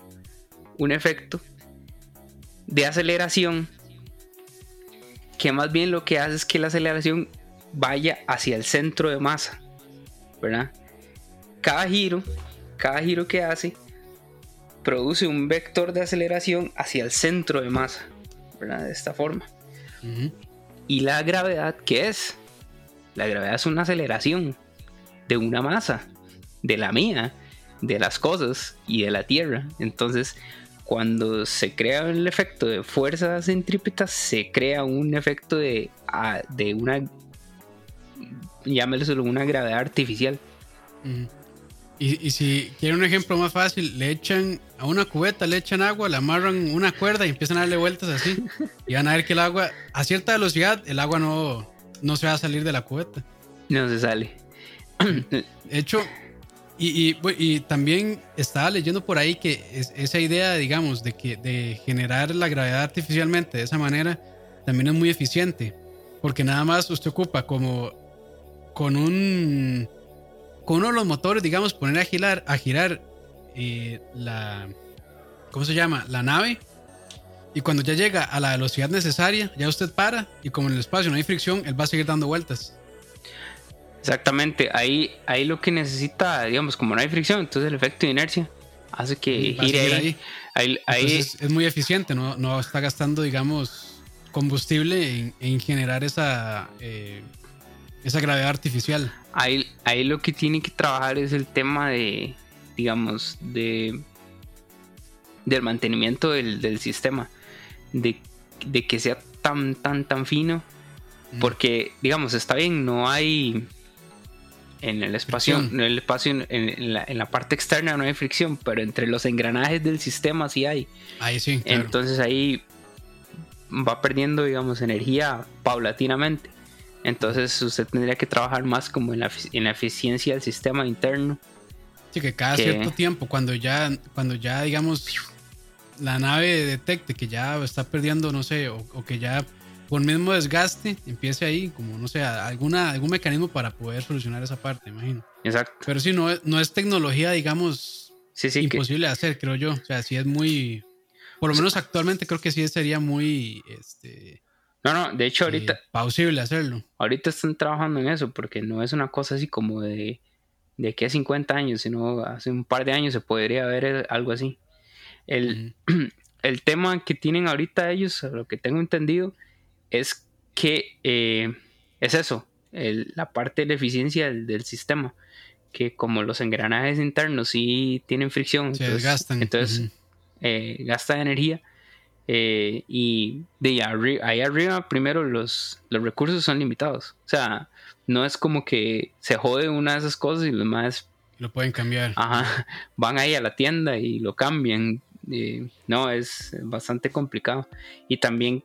Un efecto de aceleración que más bien lo que hace es que la aceleración vaya hacia el centro de masa, ¿verdad? Cada giro, cada giro que hace, produce un vector de aceleración hacia el centro de masa, ¿verdad? De esta forma. ¿Y la gravedad qué es? La gravedad es una aceleración de una masa, de la mía, de las cosas y de la Tierra. Entonces, cuando se crea el efecto de fuerza centrípeta, se crea un efecto de, ah, de una llámelo una gravedad artificial.
Y, si quieren un ejemplo más fácil, le echan a una cubeta, le echan agua, le amarran una cuerda y empiezan a darle vueltas así. y van a ver que el agua, a cierta velocidad, el agua no, no se va a salir de la cubeta.
No se sale.
De hecho, y, y, también estaba leyendo por ahí que esa idea, digamos, de, que, de generar la gravedad artificialmente de esa manera, también es muy eficiente. Porque nada más usted ocupa como con un con uno de los motores, digamos, poner a girar, a girar eh, la ¿cómo se llama? la nave. Y cuando ya llega a la velocidad necesaria, ya usted para y como en el espacio no hay fricción, él va a seguir dando vueltas.
Exactamente, ahí, ahí lo que necesita, digamos, como no hay fricción, entonces el efecto de inercia hace que gire ahí.
es muy eficiente, no, no está gastando, digamos, combustible en, generar esa eh, esa gravedad artificial.
Ahí, ahí lo que tiene que trabajar es el tema de, digamos, de del mantenimiento del, sistema, de, que sea tan, tan, tan fino, porque, digamos, está bien, no hay en el espacio, en el espacio, en, la, parte externa no hay fricción, pero entre los engranajes del sistema sí hay.
Ahí sí.
Entonces ahí va perdiendo, digamos, energía paulatinamente. Entonces usted tendría que trabajar más como en la, eficiencia del sistema interno.
Sí, que cada cierto tiempo, cuando ya, cuando ya digamos la nave detecte que ya está perdiendo, no sé, o, que ya por mismo desgaste empiece ahí, como no sé, alguna, algún mecanismo para poder solucionar esa parte, imagino.
Exacto.
Pero sí, no, no es tecnología, digamos,
sí, sí,
imposible de hacer, creo yo. O sea, sí es muy, por lo menos actualmente creo que sí sería muy, este...
No, no, de hecho ahorita...
Eh, pausible hacerlo.
Ahorita están trabajando en eso, porque no es una cosa así como de, de aquí a 50 años, sino hace un par de años se podría ver algo así. El, el tema que tienen ahorita ellos, lo que tengo entendido, es que eh, es eso, la parte de la eficiencia del, sistema, que como los engranajes internos sí tienen fricción,
se entonces,
entonces eh, gasta energía. Eh, y de ahí arriba, primero los, los recursos son limitados. O sea, no es como que se jode una de esas cosas y los más
lo pueden cambiar.
Ajá, van ahí a la tienda y lo cambian. no, es bastante complicado. Y también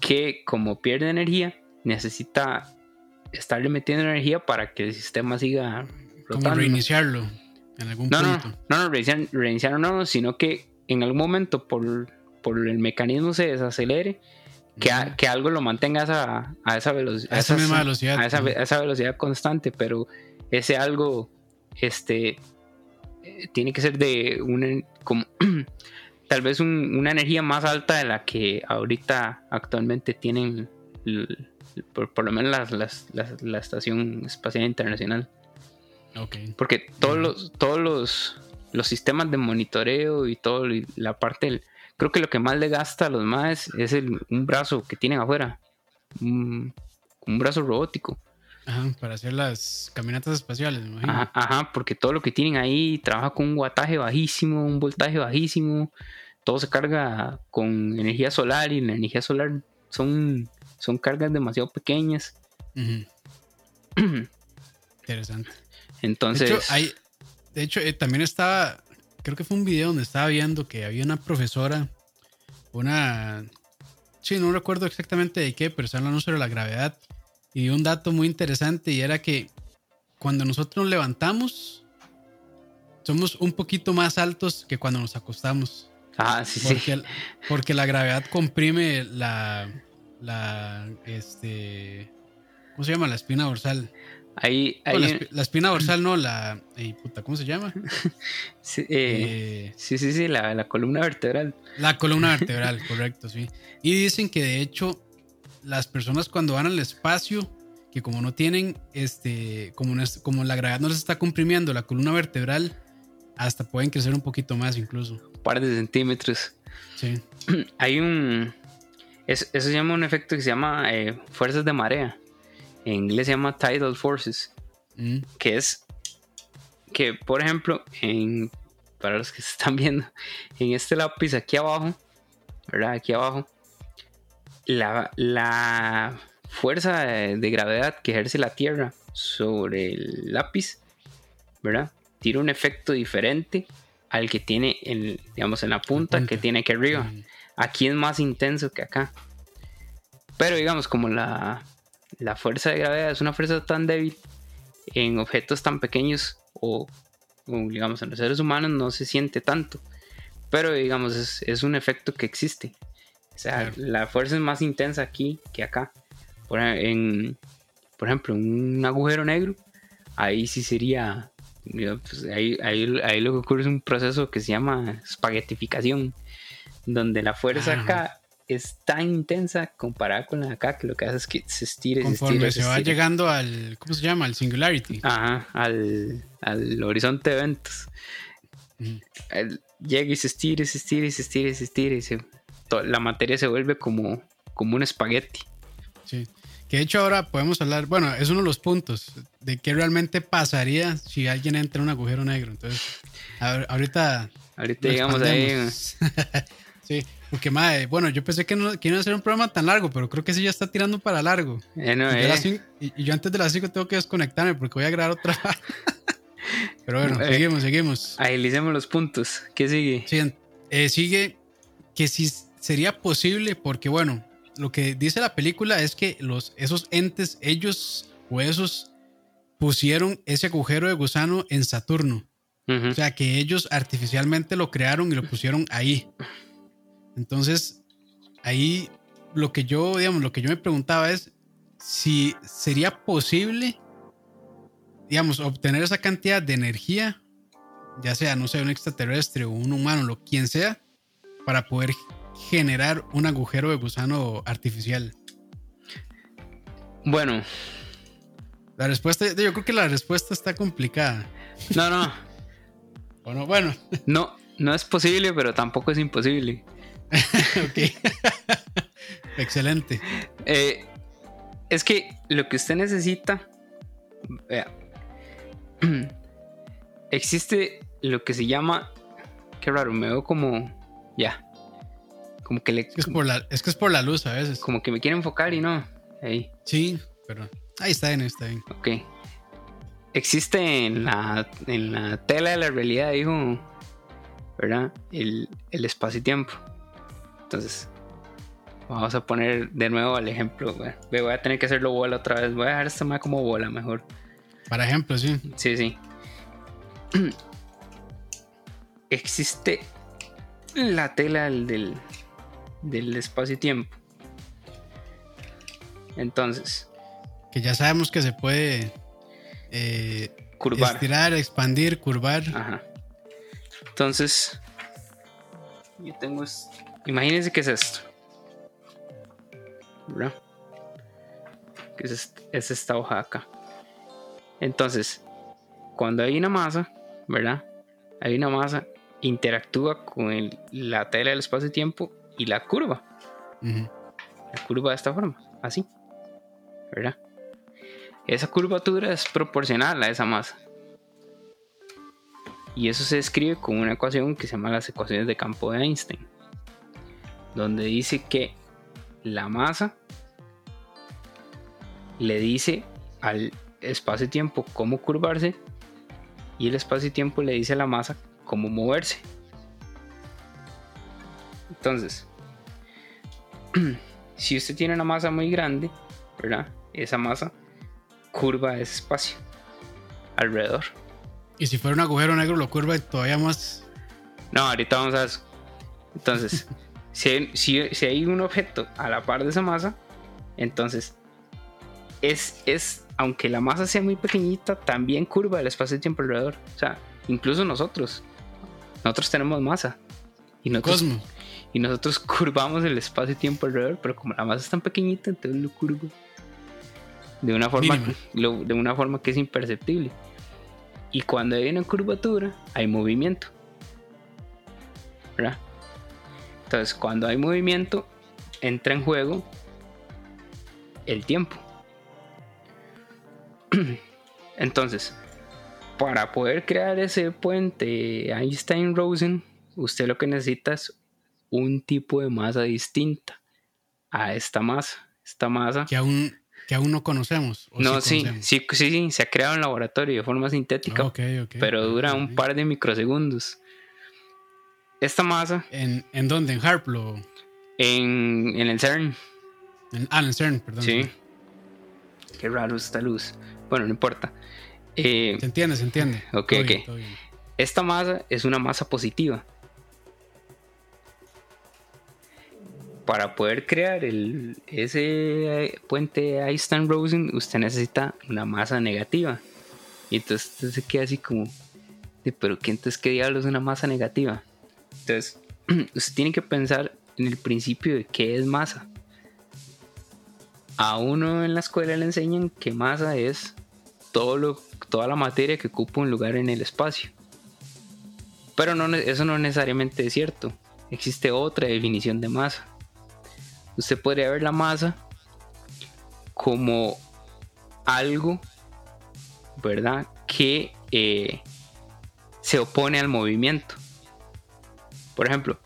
que como pierde energía, necesita estarle metiendo energía para que el sistema siga
rotando. Como reiniciarlo en algún
no,
punto.
No, no, no, reiniciarlo no, sino que en algún momento por, por el mecanismo se desacelere, que, que algo lo mantenga a esa, a esa, velocidad,
a esa misma velocidad.
A esa, a esa, velocidad constante, pero ese algo este, tiene que ser de un... Como, tal vez una energía más alta de la que ahorita actualmente tienen por, lo menos la Estación Espacial Internacional. Porque todos los, todos los, los, sistemas de monitoreo y toda la parte creo que lo que más le gasta a los más es el, un brazo que tienen afuera. Un, brazo robótico.
Ajá, para hacer las caminatas espaciales, me imagino.
Ajá, ajá, porque todo lo que tienen ahí trabaja con un guataje bajísimo, un voltaje bajísimo todo se carga con energía solar y la energía solar son, son cargas demasiado pequeñas.
Interesante.
Entonces.
De hecho, hay, de hecho eh, también estaba, creo que fue un video donde estaba viendo que había una profesora, una. Sí, no recuerdo exactamente de qué, pero estaba hablando sobre la gravedad. Y un dato muy interesante y era que cuando nosotros nos levantamos, somos un poquito más altos que cuando nos acostamos.
Ah, sí,
porque, sí. Porque la gravedad comprime la, la, este, ¿cómo se llama? La espina dorsal.
Ahí,
la, espina dorsal no, la, puta, ¿cómo se llama?
sí, eh, eh, sí, sí, sí, la, la, columna vertebral.
La columna vertebral, correcto, sí. Y dicen que de hecho las personas cuando van al espacio, que como no tienen, este, como, como la gravedad no les está comprimiendo la columna vertebral, hasta pueden crecer un poquito más incluso.
Un par de centímetros.
Sí.
Hay un... eso se llama un efecto que se llama eh, fuerzas de marea. En inglés se llama tidal forces. Mm. Que es que, por ejemplo, en, para los que se están viendo, en este lápiz aquí abajo, ¿verdad? Aquí abajo, la, la fuerza de, de, gravedad que ejerce la Tierra sobre el lápiz, ¿verdad? tiene un efecto diferente al que tiene en, digamos, en la punta, que tiene aquí arriba. Aquí es más intenso que acá. Pero digamos, como la, la fuerza de gravedad es una fuerza tan débil en objetos tan pequeños o, digamos en los seres humanos no se siente tanto. Pero digamos, es, un efecto que existe. O sea, la fuerza es más intensa aquí que acá. Por, en, por ejemplo, un agujero negro, ahí sí sería pues, ahí, ahí, lo que ocurre es un proceso que se llama espaguetificación, donde la fuerza acá es tan intensa comparada con la de acá que lo que hace es que se estire,
Conforme
se,
va llegando al, ¿cómo se llama? Al singularity.
Ajá, al, al horizonte de eventos. llega y se estira, se estira, se estira, se estira y se, la materia se vuelve como, como un espagueti.
Sí. Que de hecho ahora podemos hablar, bueno, es uno de los puntos de qué realmente pasaría si alguien entra en un agujero negro. Entonces, ahorita...
Ahorita llegamos ahí.
sí, porque madre, bueno, yo pensé que no, que iba a ser un programa tan largo, pero creo que sí ya está tirando para largo.
Eh, no, eh.
y, yo antes de las 5 tengo que desconectarme porque voy a grabar otra. pero bueno, eh, seguimos, seguimos.
Agilicemos los puntos. ¿Qué sigue?
Sí, sigue que si sería posible, porque bueno, lo que dice la película es que los, esos entes, ellos o esos pusieron ese agujero de gusano en Saturno. O sea, que ellos artificialmente lo crearon y lo pusieron ahí. Entonces, ahí lo que yo, digamos, lo que yo me preguntaba es si sería posible, digamos, obtener esa cantidad de energía, ya sea, no sé, un extraterrestre o un humano, lo quien sea, para poder generar un agujero de gusano artificial.
Bueno.
La respuesta, yo creo que la respuesta está complicada.
No, no.
bueno, bueno.
No, no es posible, pero tampoco es imposible.
ok. Excelente.
Eh, es que lo que usted necesita. Vea, existe lo que se llama. Qué raro, me veo como. Ya. Como que le.
Es que es por la, es que es por la luz a veces.
Como que me quiere enfocar y no. Ahí.
Sí, pero. Ahí está bien, está bien.
Ok. Existe en la, en la tela de la realidad, dijo. ¿Verdad? El, el espacio y tiempo. Entonces, vamos a poner de nuevo el ejemplo. Voy a tener que hacerlo bola otra vez. Voy a dejar esta más como bola mejor.
Para ejemplo, sí.
Sí, sí. Existe la tela del, del espacio y tiempo. Entonces.
Que ya sabemos que se puede eh,
curvar.
Estirar, expandir, curvar.
Ajá. Entonces. Yo tengo. Imagínense qué es esto. ¿Verdad? Que es, es esta hoja acá. Entonces, cuando hay una masa, ¿verdad? Hay una masa, interactúa con la tela del espacio-tiempo y la curva. La curva de esta forma, así. ¿Verdad? Esa curvatura es proporcional a esa masa. Y eso se describe con una ecuación que se llama las ecuaciones de campo de Einstein. Donde dice que la masa le dice al espacio-tiempo cómo curvarse y el espacio-tiempo le dice a la masa cómo moverse. Entonces, si usted tiene una masa muy grande, ¿verdad? Esa masa curva ese espacio alrededor.
Y si fuera un agujero negro, lo curva todavía más.
No, ahorita vamos a eso. Entonces, si, si, hay un objeto a la par de esa masa, entonces es, es, aunque la masa sea muy pequeñita, también curva el espacio de tiempo alrededor. O sea, incluso nosotros, nosotros tenemos masa. Y nosotros, y nosotros curvamos el espacio de tiempo alrededor, pero como la masa es tan pequeñita, entonces lo curvo de una forma, de una forma que es imperceptible. Y cuando hay una curvatura, hay movimiento. ¿Verdad? Entonces, cuando hay movimiento, entra en juego el tiempo. Entonces, para poder crear ese puente Einstein-Rosen, usted lo que necesita es un tipo de masa distinta a esta masa. Esta masa.
Que aún, que aún no conocemos.
no, sí, sí, sí, se ha creado en laboratorio de forma sintética. pero dura un par de microsegundos. Esta masa.
¿En, en dónde? ¿En Harplo?
En, en el CERN.
En, ah, en el CERN, perdón.
Sí. Qué raro esta luz. Bueno, no importa.
Eh, se entiende, se entiende.
Ok, ok. Esta masa es una masa positiva. Para poder crear el, ese puente Einstein-Rosen, usted necesita una masa negativa. Y entonces usted se queda así como, pero ¿qué entonces qué diablos es una masa negativa? Entonces, usted tiene que pensar en el principio de qué es masa. A uno en la escuela le enseñan que masa es todo lo, toda la materia que ocupa un lugar en el espacio. Pero no, eso no necesariamente es cierto. Existe otra definición de masa. Usted podría ver la masa como algo, ¿verdad? Que eh, se opone al movimiento. Por ejemplo,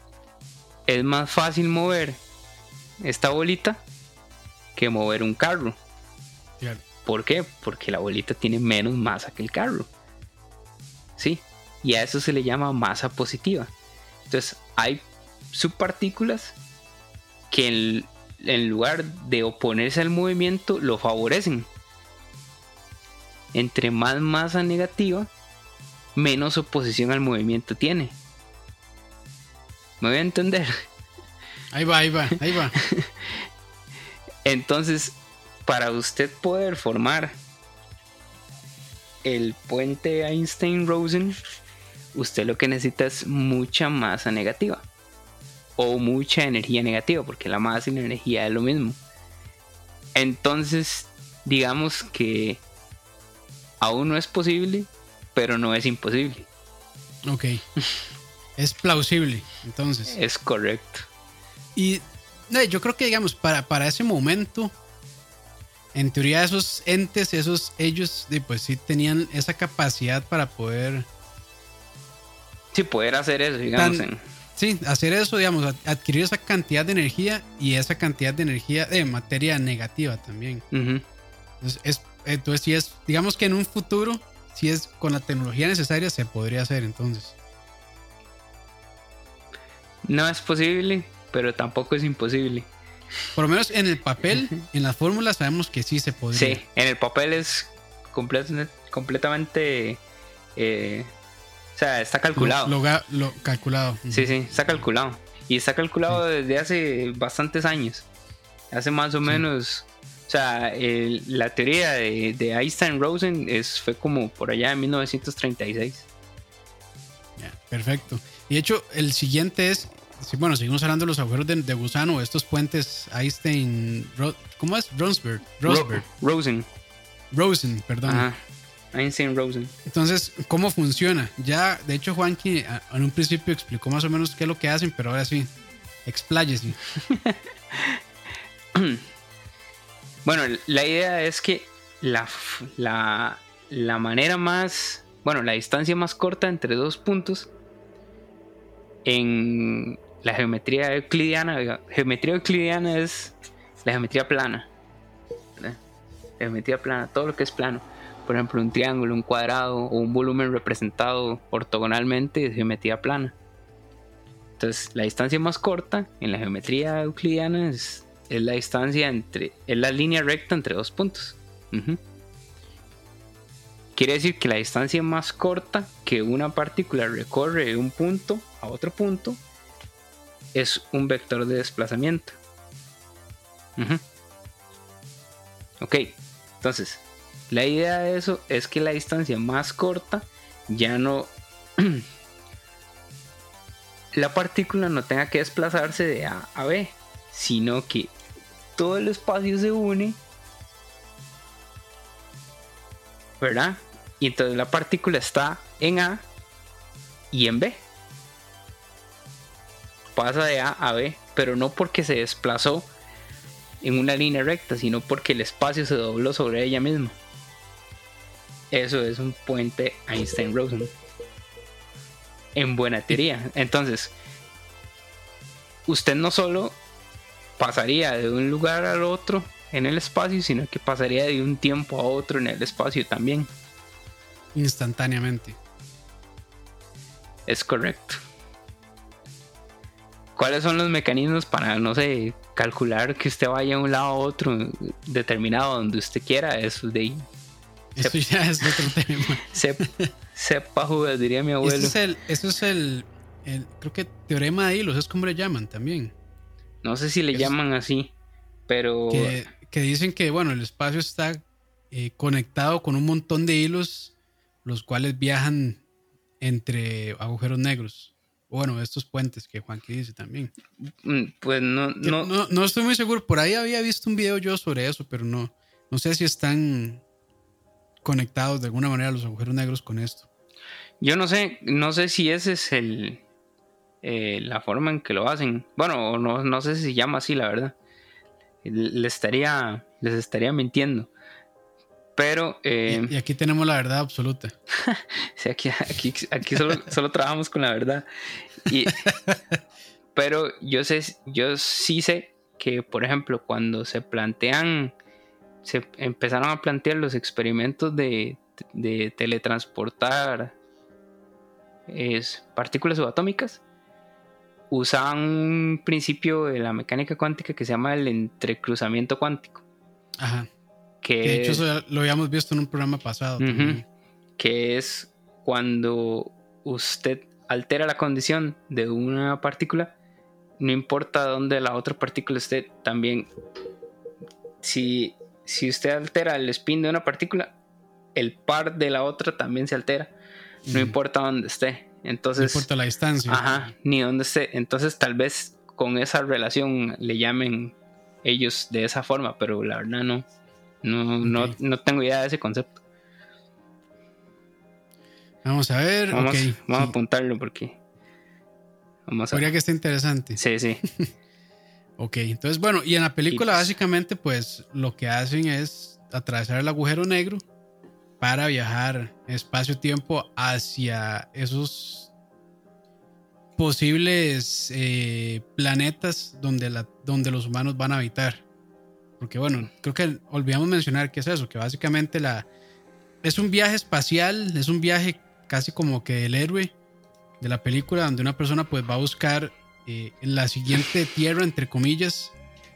es más fácil mover esta bolita que mover un carro. ¿Por qué? Porque la bolita tiene menos masa que el carro. ¿Sí? Y a eso se le llama masa positiva. Entonces, hay subpartículas que en, lugar de oponerse al movimiento, lo favorecen. Entre más masa negativa, menos oposición al movimiento tiene. ¿Me voy a entender?
Ahí va, ahí va, ahí va.
Entonces, para usted poder formar el puente Einstein-Rosen, usted lo que necesita es mucha masa negativa. O mucha energía negativa, porque la masa y la energía es lo mismo. Entonces, digamos que aún no es posible, pero no es imposible.
Ok. es plausible, entonces.
Es correcto.
Y yo creo que, digamos, para, para ese momento, en teoría esos entes, esos ellos, pues sí tenían esa capacidad para poder...
Sí, poder hacer eso, digamos.
Sí, hacer eso, digamos, adquirir esa cantidad de energía y esa cantidad de energía de materia negativa también. entonces, es, entonces, si es, digamos que en un futuro, si es con la tecnología necesaria, se podría hacer entonces.
No es posible, pero tampoco es imposible.
Por lo menos en el papel, en las fórmulas sabemos que sí se podría.
Sí, en el papel es completamente... Eh, o sea, está calculado.
Lo, calculado.
Sí, sí, está calculado. Y está calculado desde hace bastantes años. Hace más o menos... O sea, la teoría de, Einstein-Rosen fue como por allá en 1936.
perfecto. Y de hecho, el siguiente es bueno, seguimos hablando de los agujeros de, gusano, estos puentes Einstein, ¿cómo es? Rosberg,
Rosberg. Rosen.
Rosen, perdón.
Einstein Rosen.
Entonces, ¿cómo funciona? Ya, de hecho, Juanqui en un principio explicó más o menos qué es lo que hacen, pero ahora sí, expláyese.
bueno, la idea es que la, la, la manera más, bueno, la distancia más corta entre dos puntos en la geometría euclidiana, geometría euclidiana es la geometría plana. La geometría plana, todo lo que es plano. Por ejemplo, un triángulo, un cuadrado o un volumen representado ortogonalmente es geometría plana. Entonces, la distancia más corta en la geometría euclidiana es, la distancia entre, es la línea recta entre dos puntos. Quiere decir que la distancia más corta que una partícula recorre de un punto a otro punto es un vector de desplazamiento. Ok, entonces, la idea de eso es que la distancia más corta ya no... la partícula no tenga que desplazarse de A a B, sino que todo el espacio se une ¿verdad? Y entonces la partícula está en A y en B. Pasa de A a B, pero no porque se desplazó en una línea recta, sino porque el espacio se dobló sobre ella misma. Eso es un puente Einstein-Rosen. En buena teoría. Entonces, usted no solo pasaría de un lugar al otro en el espacio, sino que pasaría de un tiempo a otro en el espacio también.
Instantáneamente.
Es correcto. ¿Cuáles son los mecanismos para, no sé, calcular que usted vaya de un lado a otro determinado donde usted quiera? Eso de ahí.
Eso ya es otro tema.
sepa jugar, diría mi abuelo.
Eso es el, eso es el, creo que teorema de hilos, es como le llaman también.
No sé si le llaman así, pero
que dicen que, bueno, el espacio está eh, conectado con un montón de hilos, los cuales viajan entre agujeros negros. Bueno, estos puentes que Juanqui dice también.
Mm, pues no no,
no, estoy muy seguro. Por ahí había visto un video yo sobre eso, pero no, no sé si están conectados de alguna manera los agujeros negros con esto.
Yo no sé, no sé si ese es el eh, la forma en que lo hacen. Bueno, no, no sé si se llama así, la verdad les estaría, les estaría mintiendo. Pero.
Eh, y, aquí tenemos la verdad absoluta.
sí, aquí, aquí, solo, trabajamos con la verdad. pero yo sé, yo sí sé que, por ejemplo, cuando se plantean, se empezaron a plantear los experimentos de, de teletransportar es, partículas subatómicas, usaban un principio de la mecánica cuántica que se llama el entrecruzamiento cuántico.
Ajá. Que, de hecho lo habíamos visto en un programa pasado.
que es cuando usted altera la condición de una partícula, no importa dónde la otra partícula esté, también si, si usted altera el spin de una partícula, el par de la otra también se altera. No importa dónde esté. Entonces,
no importa la distancia.
Ajá, ni dónde esté. Entonces, tal vez con esa relación le llamen ellos de esa forma, pero la verdad no. No, no, tengo idea de ese concepto.
Vamos a ver.
Vamos, vamos a apuntarlo porque.
Vamos a Podría que esté interesante.
Sí, sí.
ok, entonces bueno, y en la película pues básicamente pues lo que hacen es atravesar el agujero negro para viajar espacio-tiempo hacia esos posibles eh, planetas donde, la, donde los humanos van a habitar. Porque bueno, creo que olvidamos mencionar que es eso, que básicamente la, es un viaje espacial, es un viaje casi como que el héroe de la película donde una persona pues va a buscar eh, la siguiente tierra entre comillas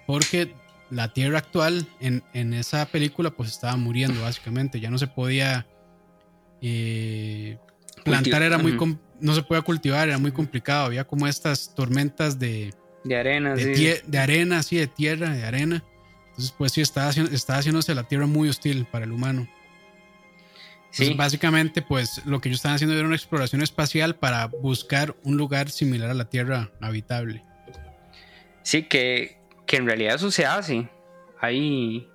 porque la tierra actual en, esa película pues estaba muriendo básicamente, ya no se podía eh, plantar, era muy no se podía cultivar, era muy complicado, había como estas tormentas de,
de arena,
de,
sí.
de arena, sí, de tierra, de arena. Entonces pues sí, estaba haciéndose la tierra muy hostil para el humano. sí. básicamente, pues lo que ellos estaban haciendo era una exploración espacial para buscar un lugar similar a la Tierra habitable.
Sí, que, que en realidad eso se hace. Hay,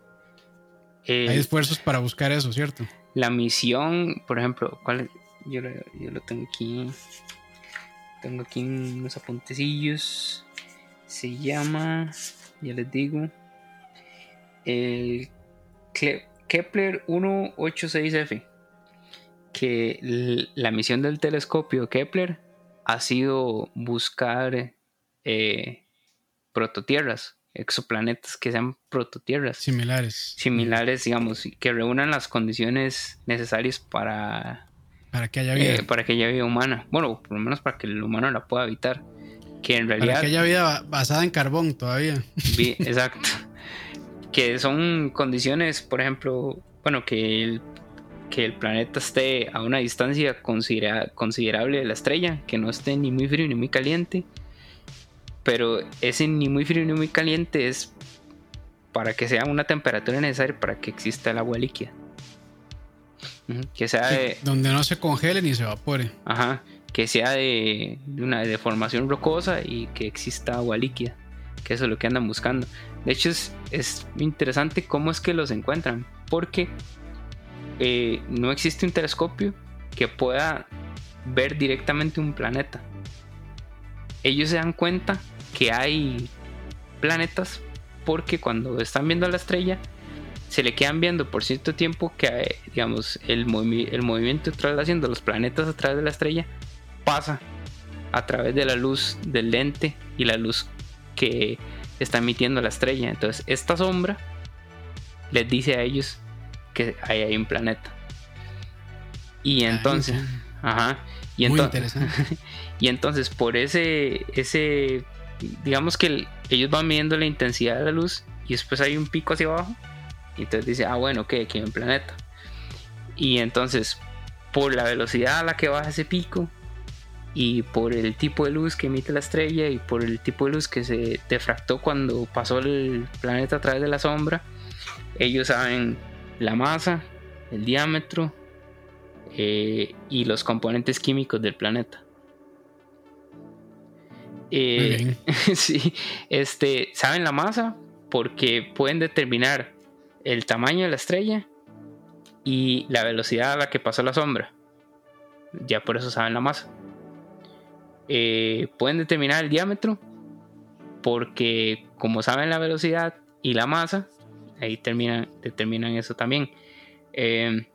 eh, Hay esfuerzos para buscar eso, ¿cierto?
La misión, por ejemplo, ¿cuál? Yo, lo tengo aquí. Tengo aquí unos apuntecillos. Se llama, ya les digo, el Kepler 186F. Que la misión del telescopio Kepler ha sido buscar eh, prototierras exoplanetas que sean prototierras.
Similares.
Similares, digamos, que reúnan las condiciones necesarias para...
Para que haya vida.
Eh, para que haya vida humana. Bueno, por lo menos para que el humano la pueda habitar. Que en realidad...
Para que haya vida basada en carbón todavía.
exacto. Que son condiciones, por ejemplo, bueno, que el, que el planeta esté a una distancia considerable de la estrella, que no esté ni muy frío ni muy caliente pero ese ni muy frío ni muy caliente es para que sea una temperatura necesaria para que exista el agua líquida. Que sea de,
Donde no se congele ni se evapore.
Ajá. Que sea de, una deformación rocosa y que exista agua líquida. Que eso es lo que andan buscando. De hecho, es, es interesante cómo es que los encuentran. Porque eh, no existe un telescopio que pueda ver directamente un planeta. Ellos se dan cuenta que hay planetas porque cuando están viendo la estrella se le quedan viendo por cierto tiempo que digamos el, el movimiento haciendo los planetas a través de la estrella pasa a través de la luz del lente y la luz que está emitiendo la estrella entonces esta sombra les dice a ellos que ahí hay un planeta y entonces ajá y, entonces y entonces por ese ese digamos que ellos van midiendo la intensidad de la luz y después hay un pico hacia abajo. Y entonces dice, ah, bueno, ok, aquí hay un planeta. Y entonces, por la velocidad a la que baja ese pico, y por el tipo de luz que emite la estrella, y por el tipo de luz que se defractó cuando pasó el planeta a través de la sombra, ellos saben la masa, el diámetro eh, y los componentes químicos del planeta. Eh, sí, este, saben la masa porque pueden determinar el tamaño de la estrella y la velocidad a la que pasó la sombra. Ya por eso saben la masa. Eh, pueden determinar el diámetro porque como saben la velocidad y la masa, ahí terminan, determinan eso también. Eh,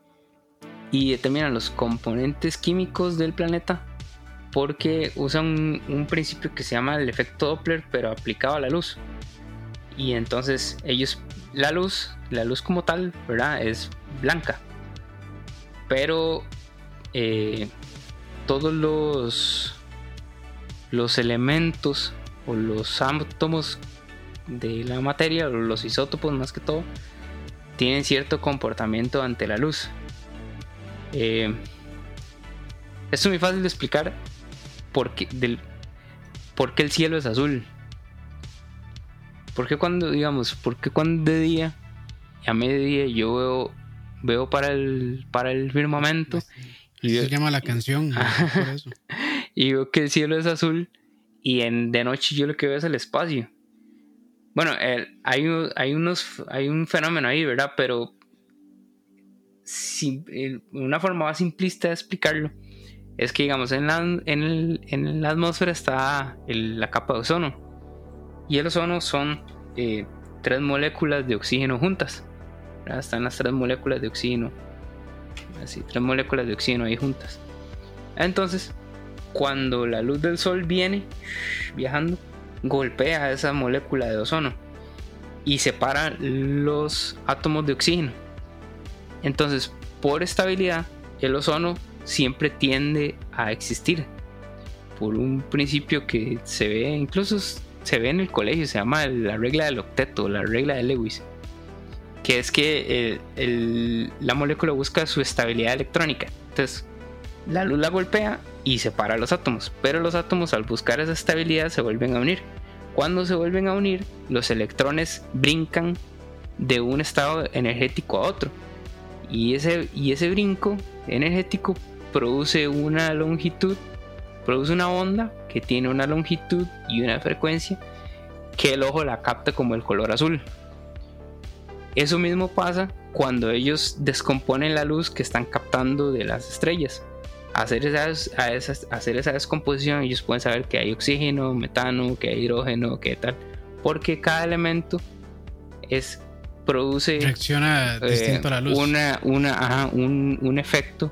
y determinan los componentes químicos del planeta porque usan un, principio que se llama el efecto Doppler, pero aplicado a la luz. Y entonces ellos, la luz, la luz como tal, ¿verdad? Es blanca. Pero eh, todos los, los elementos o los átomos de la materia, o los isótopos más que todo, tienen cierto comportamiento ante la luz. Eh, esto es muy fácil de explicar por qué, del, por qué el cielo es azul. ¿Por qué cuando, digamos, por qué cuando de día y a mediodía yo veo, veo para, el, para el firmamento.
Y se llama la canción.
y veo que el cielo es azul y en, de noche yo lo que veo es el espacio. Bueno, hay, hay, unos, hay un fenómeno ahí, ¿verdad? Pero una forma más simplista de explicarlo es que, digamos, en la, en la atmósfera está la capa de ozono. Y el ozono son eh, tres moléculas de oxígeno juntas. Están las tres moléculas de oxígeno. Así, tres moléculas de oxígeno ahí juntas. Entonces, cuando la luz del sol viene viajando, golpea esa molécula de ozono y separa los átomos de oxígeno. Entonces, por estabilidad, el ozono siempre tiende a existir. Por un principio que se ve, incluso se ve en el colegio, se llama la regla del octeto, la regla de Lewis, que es que la molécula busca su estabilidad electrónica. Entonces, la luz la golpea y separa los átomos, pero los átomos al buscar esa estabilidad se vuelven a unir. Cuando se vuelven a unir, los electrones brincan de un estado energético a otro. Y ese, y ese brinco energético produce una longitud, produce una onda que tiene una longitud y una frecuencia que el ojo la capta como el color azul. Eso mismo pasa cuando ellos descomponen la luz que están captando de las estrellas hacer, hacer esa descomposición, ellos pueden saber que hay oxígeno, metano, que hay hidrógeno, que tal, porque cada elemento es produce
reacciona eh, distinto a la luz.
Una, una, un, un, efecto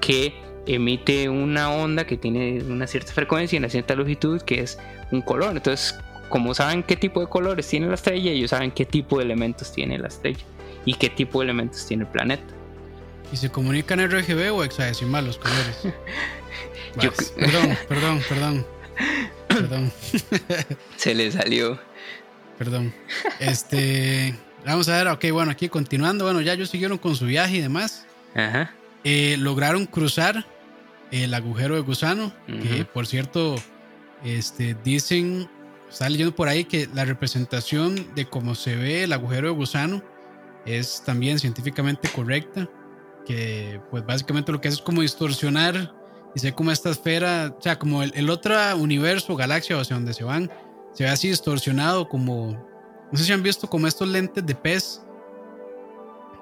que emite una onda que tiene una cierta frecuencia y una cierta longitud que es un color. Entonces, como saben qué tipo de colores tiene la estrella, ellos saben qué tipo de elementos tiene la estrella y qué tipo de elementos tiene el planeta.
¿Y se comunican RGB o hexadecimal los colores? Perdón, perdón, perdón. Perdón.
Se le salió.
Perdón. Este. Vamos a ver, ok, bueno, aquí continuando. Bueno, ya ellos siguieron con su viaje y demás. Ajá. Eh, lograron cruzar el agujero de gusano. Que por cierto, este, dicen, está leyendo por ahí que la representación de cómo se ve el agujero de gusano es también científicamente correcta que pues básicamente lo que hace es como distorsionar y se como esta esfera, o sea, como el, otro universo, galaxia, o hacia donde se van, se ve así distorsionado como, no sé si han visto como estos lentes de pez,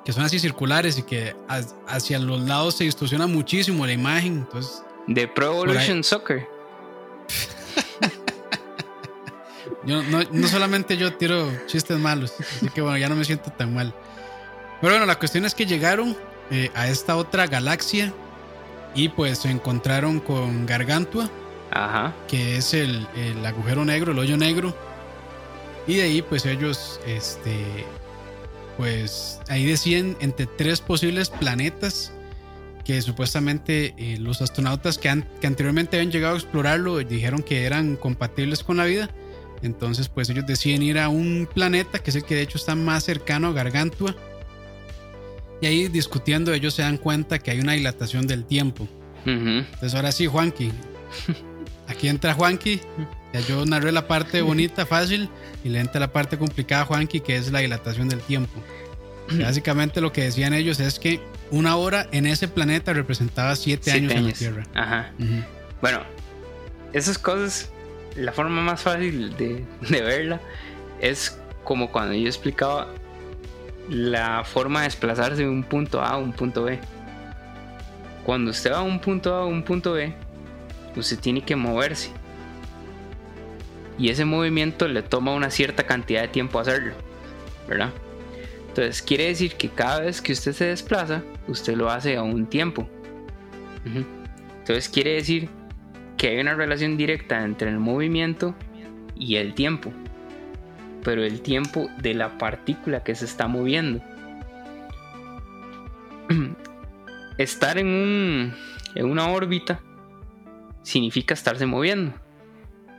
que son así circulares y que hacia los lados se distorsiona muchísimo la imagen, entonces...
De Pro Evolution Soccer.
yo, no, no solamente yo tiro chistes malos, así que bueno, ya no me siento tan mal. Pero bueno, la cuestión es que llegaron eh, a esta otra galaxia y pues se encontraron con Gargantua, que es el, agujero negro, el hoyo negro. Y de ahí pues ellos, este, pues ahí decían entre tres posibles planetas que supuestamente eh, los astronautas que, que anteriormente habían llegado a explorarlo dijeron que eran compatibles con la vida. Entonces pues ellos deciden ir a un planeta que es el que de hecho está más cercano a Gargantua y ahí discutiendo ellos se dan cuenta que hay una dilatación del tiempo. Entonces ahora sí, Juanqui. Aquí entra Juanqui. Ya yo narré la parte bonita, fácil, y le entra la parte complicada a Juanqui, que es la dilatación del tiempo. Básicamente lo que decían ellos es que una hora en ese planeta representaba siete, años, en la Tierra.
Ajá. Bueno, esas cosas, la forma más fácil de, de verla es como cuando yo explicaba la forma de desplazarse de un punto A a un punto B. Cuando usted va a un punto A a un punto B, usted tiene que moverse. Y ese movimiento le toma una cierta cantidad de tiempo hacerlo, ¿verdad? Entonces quiere decir que cada vez que usted se desplaza, usted lo hace a un tiempo. Entonces quiere decir que hay una relación directa entre el movimiento y el tiempo pero el tiempo de la partícula que se está moviendo. Estar en, un, en una órbita significa estarse moviendo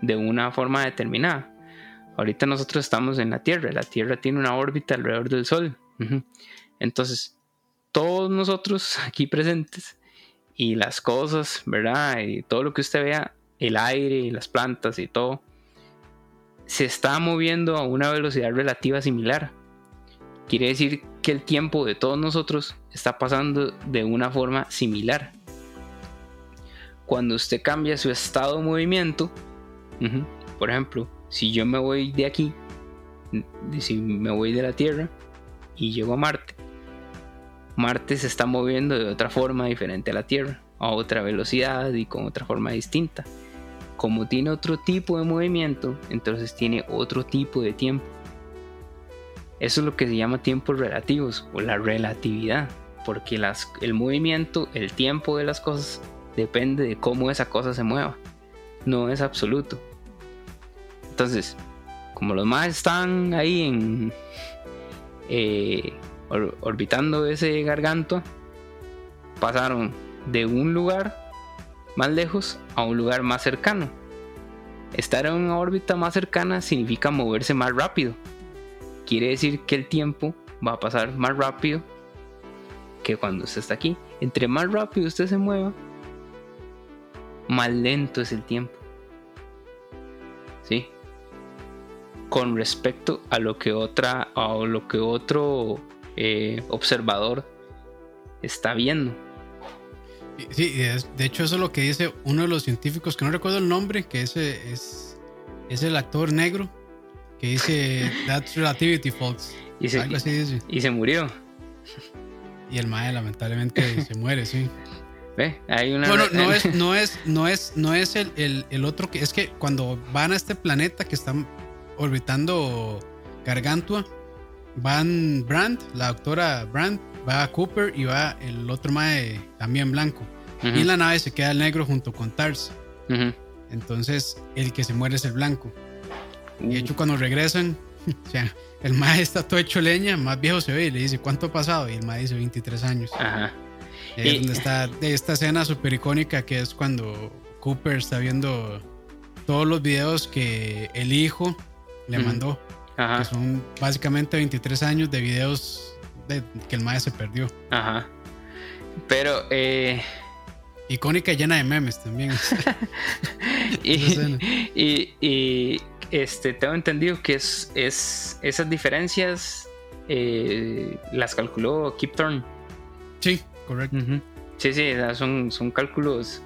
de una forma determinada. Ahorita nosotros estamos en la Tierra, la Tierra tiene una órbita alrededor del Sol. Entonces, todos nosotros aquí presentes y las cosas, ¿verdad? Y todo lo que usted vea, el aire y las plantas y todo, se está moviendo a una velocidad relativa similar. quiere decir que el tiempo de todos nosotros está pasando de una forma similar. Cuando usted cambia su estado de movimiento, por ejemplo, si yo me voy de aquí, si me voy de la Tierra y llego a Marte, Marte se está moviendo de otra forma diferente a la Tierra, a otra velocidad y con otra forma distinta. Como tiene otro tipo de movimiento, entonces tiene otro tipo de tiempo. Eso es lo que se llama tiempos relativos o la relatividad, porque el movimiento, el tiempo de las cosas depende de cómo esa cosa se mueva, no es absoluto. Entonces, como los más están ahí en eh, orbitando ese garganto, pasaron de un lugar más lejos a un lugar más cercano. Estar en una órbita más cercana significa moverse más rápido. Quiere decir que el tiempo va a pasar más rápido que cuando usted está aquí. Entre más rápido usted se mueva, más lento es el tiempo. ¿Sí? Con respecto a lo que otra a lo que otro eh, observador está viendo.
Sí, de hecho eso es lo que dice uno de los científicos, que no recuerdo el nombre, que ese es, es el actor negro, que dice That's Relativity, folks.
Y se, Algo así dice. Y se murió.
Y el mae lamentablemente se muere, sí.
¿Ve? Hay una...
Bueno, no es, no es, no es, no es el, el, otro que es que cuando van a este planeta que están orbitando Gargantua, van Brand, la doctora Brand, va Cooper y va el otro mae también blanco. Y en la nave se queda el negro junto con Tars. Entonces, el que se muere es el blanco. Y de hecho, cuando regresan, o sea, el mae está todo hecho leña, más viejo se ve y le dice, ¿cuánto ha pasado? Y el mae dice 23 años. Ajá. Y es donde está de esta escena súper icónica que es cuando Cooper está viendo todos los videos que el hijo le mandó. Que son básicamente 23 años de videos que el maestro se perdió.
Ajá. Pero, eh...
Icónica y llena de memes también.
y, este, tengo entendido que es, es esas diferencias eh, las calculó Kip Thorne.
Sí, correcto.
Sí, sí, son, son cálculos.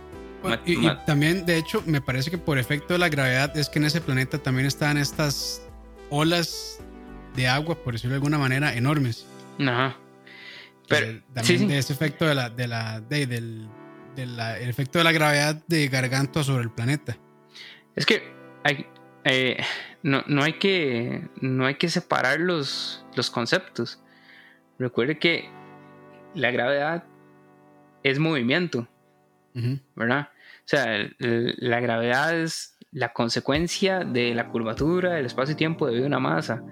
y, también, de hecho, me parece que por efecto de la gravedad es que en ese planeta también están estas olas de agua, por decirlo de alguna manera, enormes. Ajá. Pero, también de ese efecto de la, de la, del, el efecto de la gravedad de Gargantua sobre el planeta.
Es que hay, eh, no, no, hay que no hay que separar los, los conceptos. Recuerde que la gravedad es movimiento, ¿verdad? O sea, la gravedad es la consecuencia de la curvatura del espacio y tiempo debido a una masa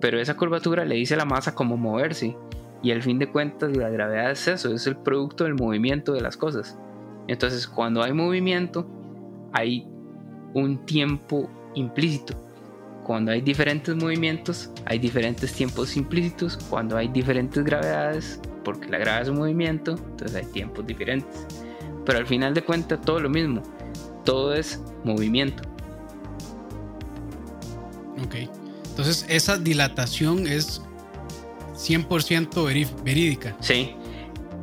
pero esa curvatura le dice a la masa cómo moverse. Y al fin de cuentas la gravedad es eso, es el producto del movimiento de las cosas. Entonces cuando hay movimiento hay un tiempo implícito. Cuando hay diferentes movimientos hay diferentes tiempos implícitos. Cuando hay diferentes gravedades, porque la gravedad es un movimiento, entonces hay tiempos diferentes. Pero al final de cuentas todo lo mismo. Todo es movimiento.
Ok. Entonces esa dilatación es 100% verídica.
Sí.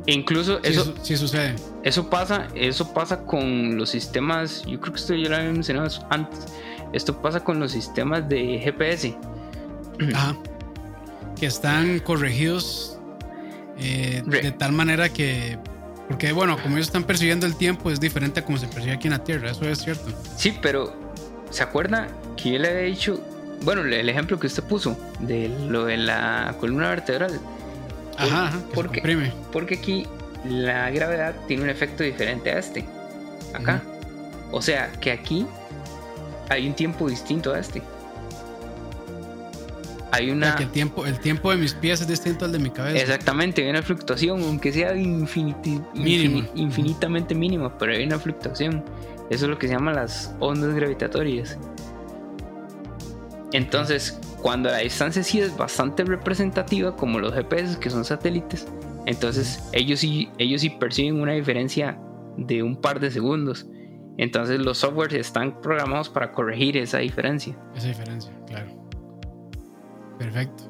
incluso eso,
sí, sucede.
Eso pasa, eso pasa con los sistemas, yo creo que esto ya lo había mencionado antes. Esto pasa con los sistemas de GPS.
Ajá. Que están corregidos eh, de tal manera que porque bueno, como ellos están percibiendo el tiempo es diferente a como se percibe aquí en la Tierra, eso es cierto.
Sí, pero ¿se acuerda que yo le había dicho bueno, el ejemplo que usted puso de lo de la columna vertebral.
Ajá,
porque, porque aquí la gravedad tiene un efecto diferente a este. Acá. O sea, que aquí hay un tiempo distinto a este. Hay una.
el, tiempo, el tiempo de mis pies es distinto al de mi cabeza.
Exactamente, hay una fluctuación, aunque sea infinitamente mínima, pero hay una fluctuación. Eso es lo que se llama las ondas gravitatorias. Entonces, cuando la distancia sí es bastante representativa, como los GPS que son satélites, entonces ellos sí, ellos sí perciben una diferencia de un par de segundos. Entonces los softwares están programados para corregir esa diferencia.
Esa diferencia, claro. Perfecto.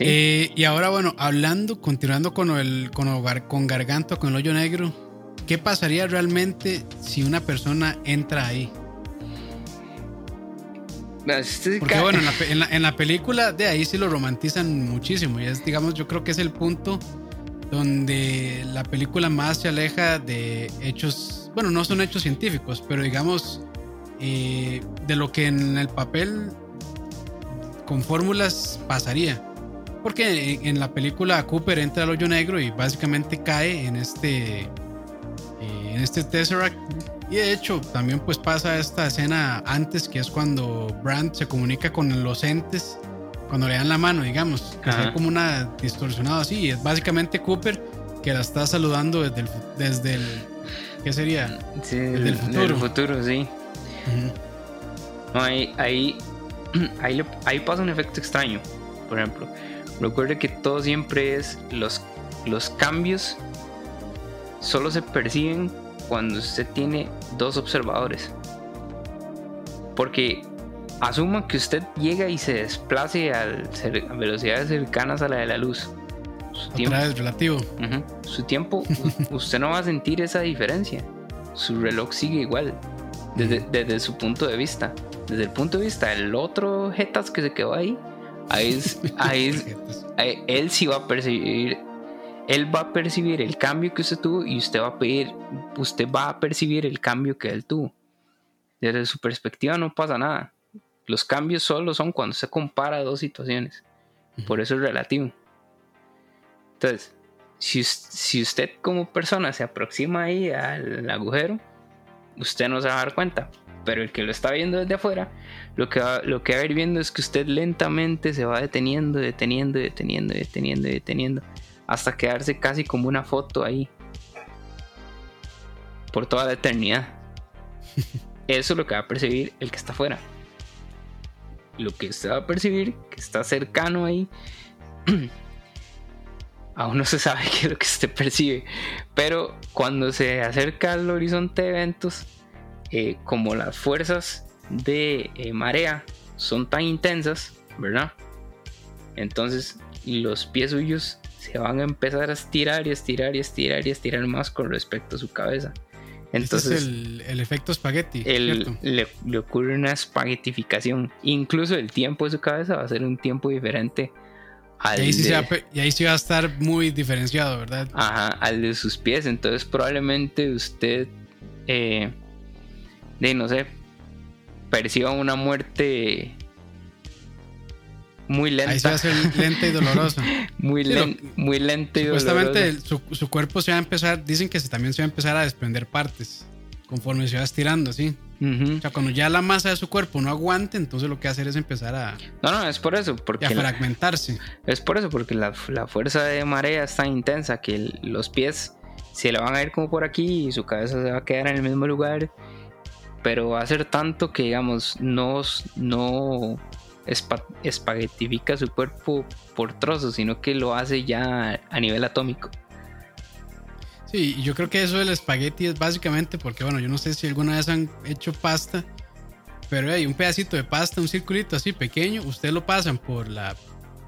Eh, y ahora, bueno, hablando, continuando con el con, con Garganto, con el hoyo negro, ¿qué pasaría realmente si una persona entra ahí? Porque bueno, en la, película de ahí sí lo romantizan muchísimo. Y es, digamos, yo creo que es el punto donde la película más se aleja de hechos, bueno, no son hechos científicos, pero digamos, eh, de lo que en el papel con fórmulas pasaría. Porque en, la película Cooper entra al hoyo negro y básicamente cae en este, eh, en este Tesseract y de hecho, también pues pasa esta escena antes, que es cuando Brandt se comunica con los entes, cuando le dan la mano, digamos, que es como una distorsionada así. Y es básicamente Cooper que la está saludando desde el, desde el ¿qué sería?
Sí, desde el futuro. futuro, sí. ahí, ahí, ahí, pasa un efecto extraño. Por ejemplo, recuerde que todo siempre es los, los cambios solo se perciben cuando usted tiene dos observadores. Porque asuma que usted llega y se desplace a velocidades cercanas a la de la luz.
Su tiempo, relativo.
su tiempo, usted no va a sentir esa diferencia. Su reloj sigue igual, desde, desde, su punto de vista. Desde el punto de vista del otro Jetas que se quedó ahí, ahí, ahí, ahí él sí va a percibir él va a percibir el cambio que usted tuvo y usted va a pedir, usted va a percibir el cambio que él tuvo. Desde su perspectiva no pasa nada. Los cambios solo son cuando se compara dos situaciones. Por eso es relativo. Entonces, si, si usted como persona se aproxima ahí al agujero, usted no se va a dar cuenta. Pero el que lo está viendo desde afuera, lo que va, lo que va a ir viendo es que usted lentamente se va deteniendo, deteniendo, deteniendo, deteniendo, deteniendo hasta quedarse casi como una foto ahí por toda la eternidad. Eso es lo que va a percibir el que está afuera. Lo que usted va a percibir, que está cercano ahí, aún no se sabe qué es lo que usted percibe. Pero cuando se acerca al horizonte de eventos, eh, como las fuerzas de eh, marea son tan intensas, ¿verdad? Entonces los pies suyos se van a empezar a estirar y estirar y estirar y estirar más con respecto a su cabeza.
Entonces, este es el, efecto espagueti.
le, ocurre una espaguetificación. Incluso el tiempo de su cabeza va a ser un tiempo diferente
al y ahí, sí va, y ahí sí va a estar muy diferenciado, ¿verdad?
Ajá, al de sus pies. Entonces, probablemente usted, eh, de no sé, perciba una muerte muy lenta.
Ahí se va a hacer lenta y dolorosa.
muy, muy lenta y
Supuestamente su, su, cuerpo se va a empezar, dicen que se, también se va a empezar a desprender partes conforme se va estirando, ¿sí? O sea, cuando ya la masa de su cuerpo no aguante, entonces lo que va a hacer es empezar a...
No, no, es por eso. Porque
a fragmentarse.
es por eso, porque la, la, fuerza de marea es tan intensa que los pies se le van a ir como por aquí y su cabeza se va a quedar en el mismo lugar. Pero va a ser tanto que, digamos, no, no espaguetifica su cuerpo por trozos, sino que lo hace ya a nivel atómico.
Sí, yo creo que eso del espagueti es básicamente porque, bueno, yo no sé si alguna vez han hecho pasta, pero hay un pedacito de pasta, un circulito así pequeño, ustedes lo pasan por la,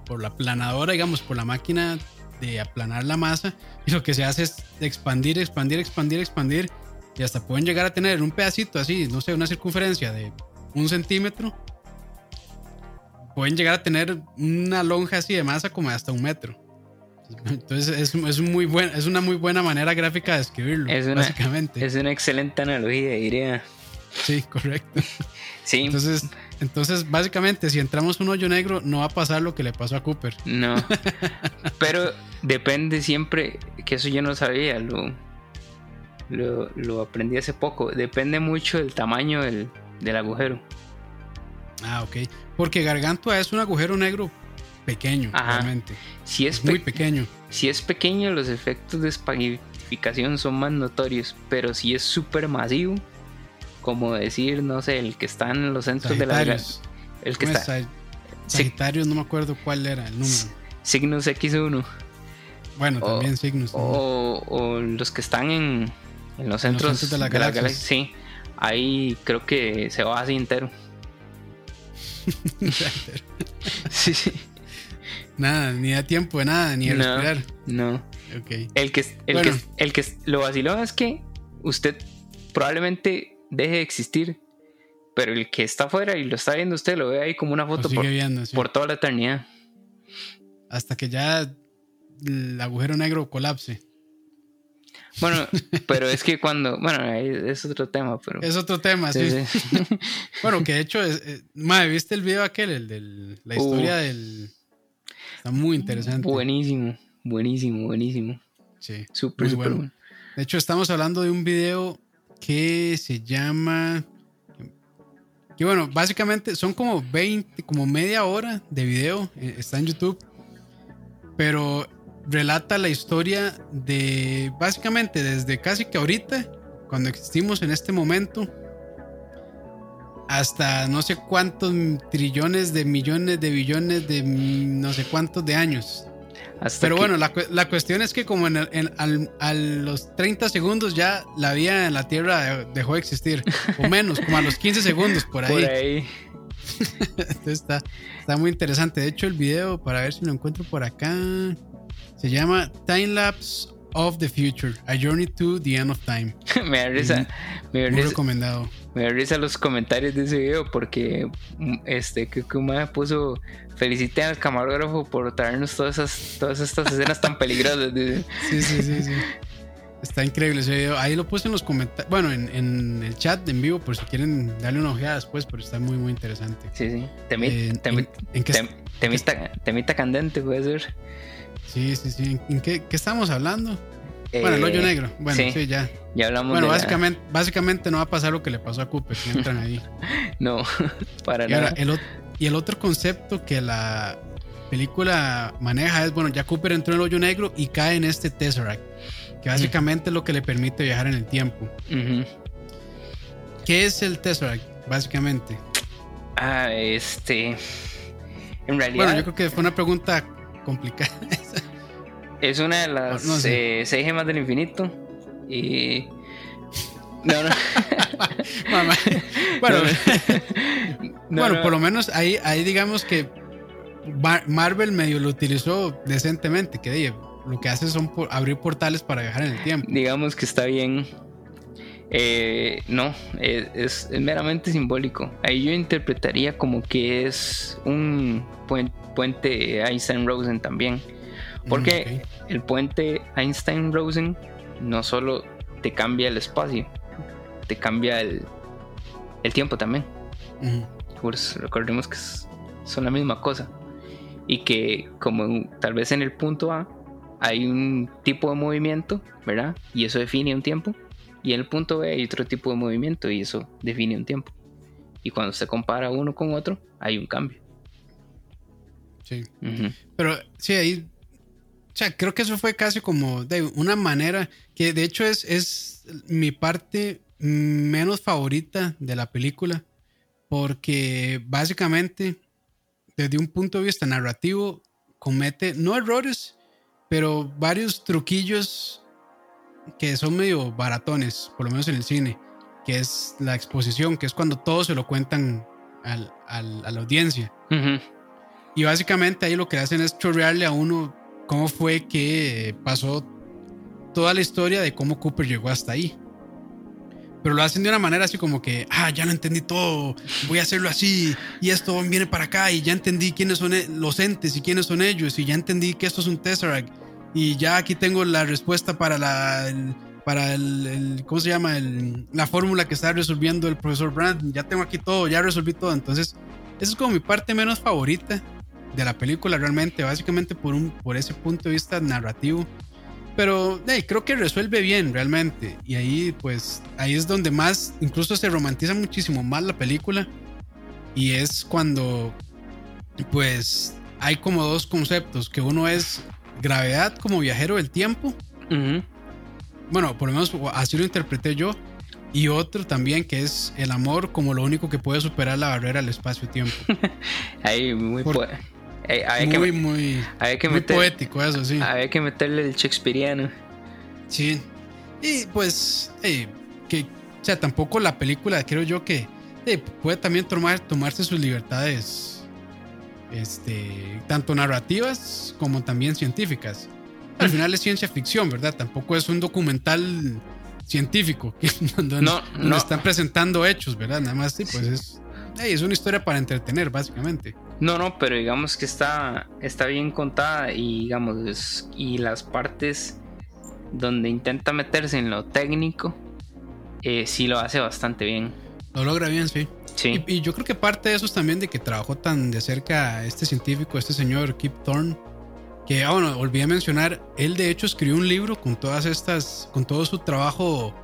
por la planadora, digamos, por la máquina de aplanar la masa, y lo que se hace es expandir, expandir, expandir, expandir, y hasta pueden llegar a tener un pedacito así, no sé, una circunferencia de un centímetro, pueden llegar a tener una lonja así de masa como hasta un metro. Entonces es, es, muy buen, es una muy buena manera gráfica de escribirlo,
es una,
básicamente.
Es una excelente analogía, diría.
Sí, correcto.
Sí.
Entonces, entonces, básicamente, si entramos un hoyo negro, no va a pasar lo que le pasó a Cooper.
No. Pero depende siempre, que eso yo no sabía, lo, lo, lo aprendí hace poco. Depende mucho del tamaño del, del agujero.
Ah, ok. Porque Gargantua es un agujero negro pequeño, realmente.
Si es,
muy pequeño.
Si es pequeño, los efectos de espaguetificación son más notorios. Pero si es súper masivo, como decir, no sé, el que está en los centros de la.
El que está. Sagitarios, no me acuerdo cuál era el número.
Signos X1.
Bueno, también signos.
O, los que están en, los centros, de la galaxia. Sí, ahí creo que se va así entero.
sí, sí. nada, ni da tiempo de nada, ni de
No.
respirar.
No. El que, el,
Bueno.
que, el que lo vacilón es que usted probablemente deje de existir, pero el que está afuera y lo está viendo usted lo ve ahí como una foto
sigue
por,
viendo, sí.
por toda la eternidad.
Hasta que ya el agujero negro colapse.
Bueno, pero es que cuando, bueno, es otro tema, pero...
Es otro tema, sí.
Sí, sí.
Bueno, que de hecho, es, eh, madre, ¿viste el video aquel? El de la
Uh.
historia del. Está muy interesante.
Buenísimo, buenísimo, buenísimo.
Sí.
Súper, súper
bueno.
bueno.
De hecho, estamos hablando de un video que se llama. Que bueno, básicamente son como 20, como media hora de video. eh, Está en YouTube. Pero relata la historia de. Básicamente desde casi que ahorita, cuando existimos en este momento. Hasta no sé cuántos trillones de millones de billones de no sé cuántos de años.
Hasta
Pero
que-
bueno, la, la cuestión es que como en, el- en- al- a los 30 segundos ya la vida en la Tierra dejó de existir. O menos, como a los 15 segundos por ahí.
por ahí.
Entonces está, está muy interesante. De hecho, el video, para ver si lo encuentro por acá, se llama Time Lapse of the Future, A Journey to the End of Time.
me da risa, me da
Muy
risa,
recomendado.
me da risa los comentarios de ese video porque mm, este me puso felicité al camarógrafo por traernos todas esas todas estas escenas tan peligrosas.
Sí, sí, sí, sí. Está increíble ese video. Ahí lo puse en los comentarios. Bueno, en, en el chat en vivo, por si quieren darle una ojeada después, pero está muy, muy interesante.
Sí, sí. Temi-
Eh,
temi-
en- en qué-
tem- temita, temita candente puede ser.
Sí, sí, sí. ¿En qué, qué estamos hablando? bueno, el
Eh,
hoyo negro. Bueno, sí,
sí.
ya.
Ya hablamos
Bueno,
de la-
básicamente, básicamente no va a pasar lo que le pasó a Cooper si entran ahí.
No, para
y, ahora,
nada.
el, y el otro concepto que la película maneja es, bueno, ya Cooper entró en el hoyo negro y cae en este Tesseract, que básicamente es lo que le permite viajar en el tiempo. ¿Qué es el Tesseract? Básicamente.
Ah, este. En realidad
Bueno, yo creo que fue una pregunta complicada.
es una de las
No sé.
eh, seis gemas del infinito. Y. No, no.
Mamá. bueno,
No,
bueno
no.
por lo menos ahí, ahí digamos que Mar- Marvel medio lo utilizó decentemente, que oye, lo que hace son por- abrir portales para viajar en el tiempo.
digamos que está bien. Eh, no, es, es meramente simbólico. Ahí yo interpretaría como que es un puen- puente Einstein-Rosen también. Porque
Mm,
el puente Einstein-Rosen no solo te cambia el espacio, te cambia el, el tiempo también. Pues recordemos que son la misma cosa. Y que como tal vez en el punto A hay un tipo de movimiento, ¿verdad? Y eso define un tiempo. Y en el punto B hay otro tipo de movimiento y eso define un tiempo. Y cuando se compara uno con otro, hay un cambio.
Sí. Pero sí, ahí. Sea, creo que eso fue casi como de una manera que de hecho es, es mi parte menos favorita de la película. Porque básicamente, desde un punto de vista narrativo, comete no errores, pero varios truquillos que son medio baratones, por lo menos en el cine, que es la exposición, que es cuando todos se lo cuentan al- al- a la audiencia.
Ujú.
Y básicamente ahí lo que hacen es chorrearle a uno cómo fue que pasó toda la historia de cómo Cooper llegó hasta ahí. Pero lo hacen de una manera así como que, ah, ya lo entendí todo, voy a hacerlo así, y esto viene para acá, y ya entendí quiénes son e- los entes y quiénes son ellos, y ya entendí que esto es un Tesseract, y ya aquí tengo la respuesta para la, el- para el, el- ¿cómo se llama? El- la fórmula que está resolviendo el profesor Brand, ya tengo aquí todo, ya resolví todo, entonces esa es como mi parte menos favorita de la película realmente, básicamente por, un, por ese punto de vista narrativo. Pero hey, creo que resuelve bien realmente. Y ahí pues ahí es donde más, incluso se romantiza muchísimo más la película. Y es cuando pues hay como dos conceptos, que uno es gravedad como viajero del tiempo.
Ujú.
Bueno, por lo menos así lo interpreté yo. Y otro también que es el amor como lo único que puede superar la barrera del espacio-tiempo.
Ahí muy
Por-
eh, hay,
Muy,
que,
muy,
hay que
muy
meter-
poético eso, sí.
hay que meterle el shakespeareano.
Sí. Y pues, eh, que, o sea, tampoco la película, creo yo que eh, puede también tomar, tomarse sus libertades este, tanto narrativas como también científicas. Al mm. final es ciencia ficción, ¿verdad? Tampoco es un documental científico donde, no, no. están presentando hechos, ¿verdad? Nada más, sí, pues es, es una historia para entretener, básicamente.
No, no, pero digamos que está, está bien contada y digamos, y las partes donde intenta meterse en lo técnico, eh, sí lo hace bastante bien.
Lo logra bien, sí. Sí. Y, yo creo que parte de eso es también de que trabajó tan de cerca este científico, este señor Kip Thorne, que, ah, bueno, olvidé mencionar, él de hecho escribió un libro con todas estas, con todo su trabajo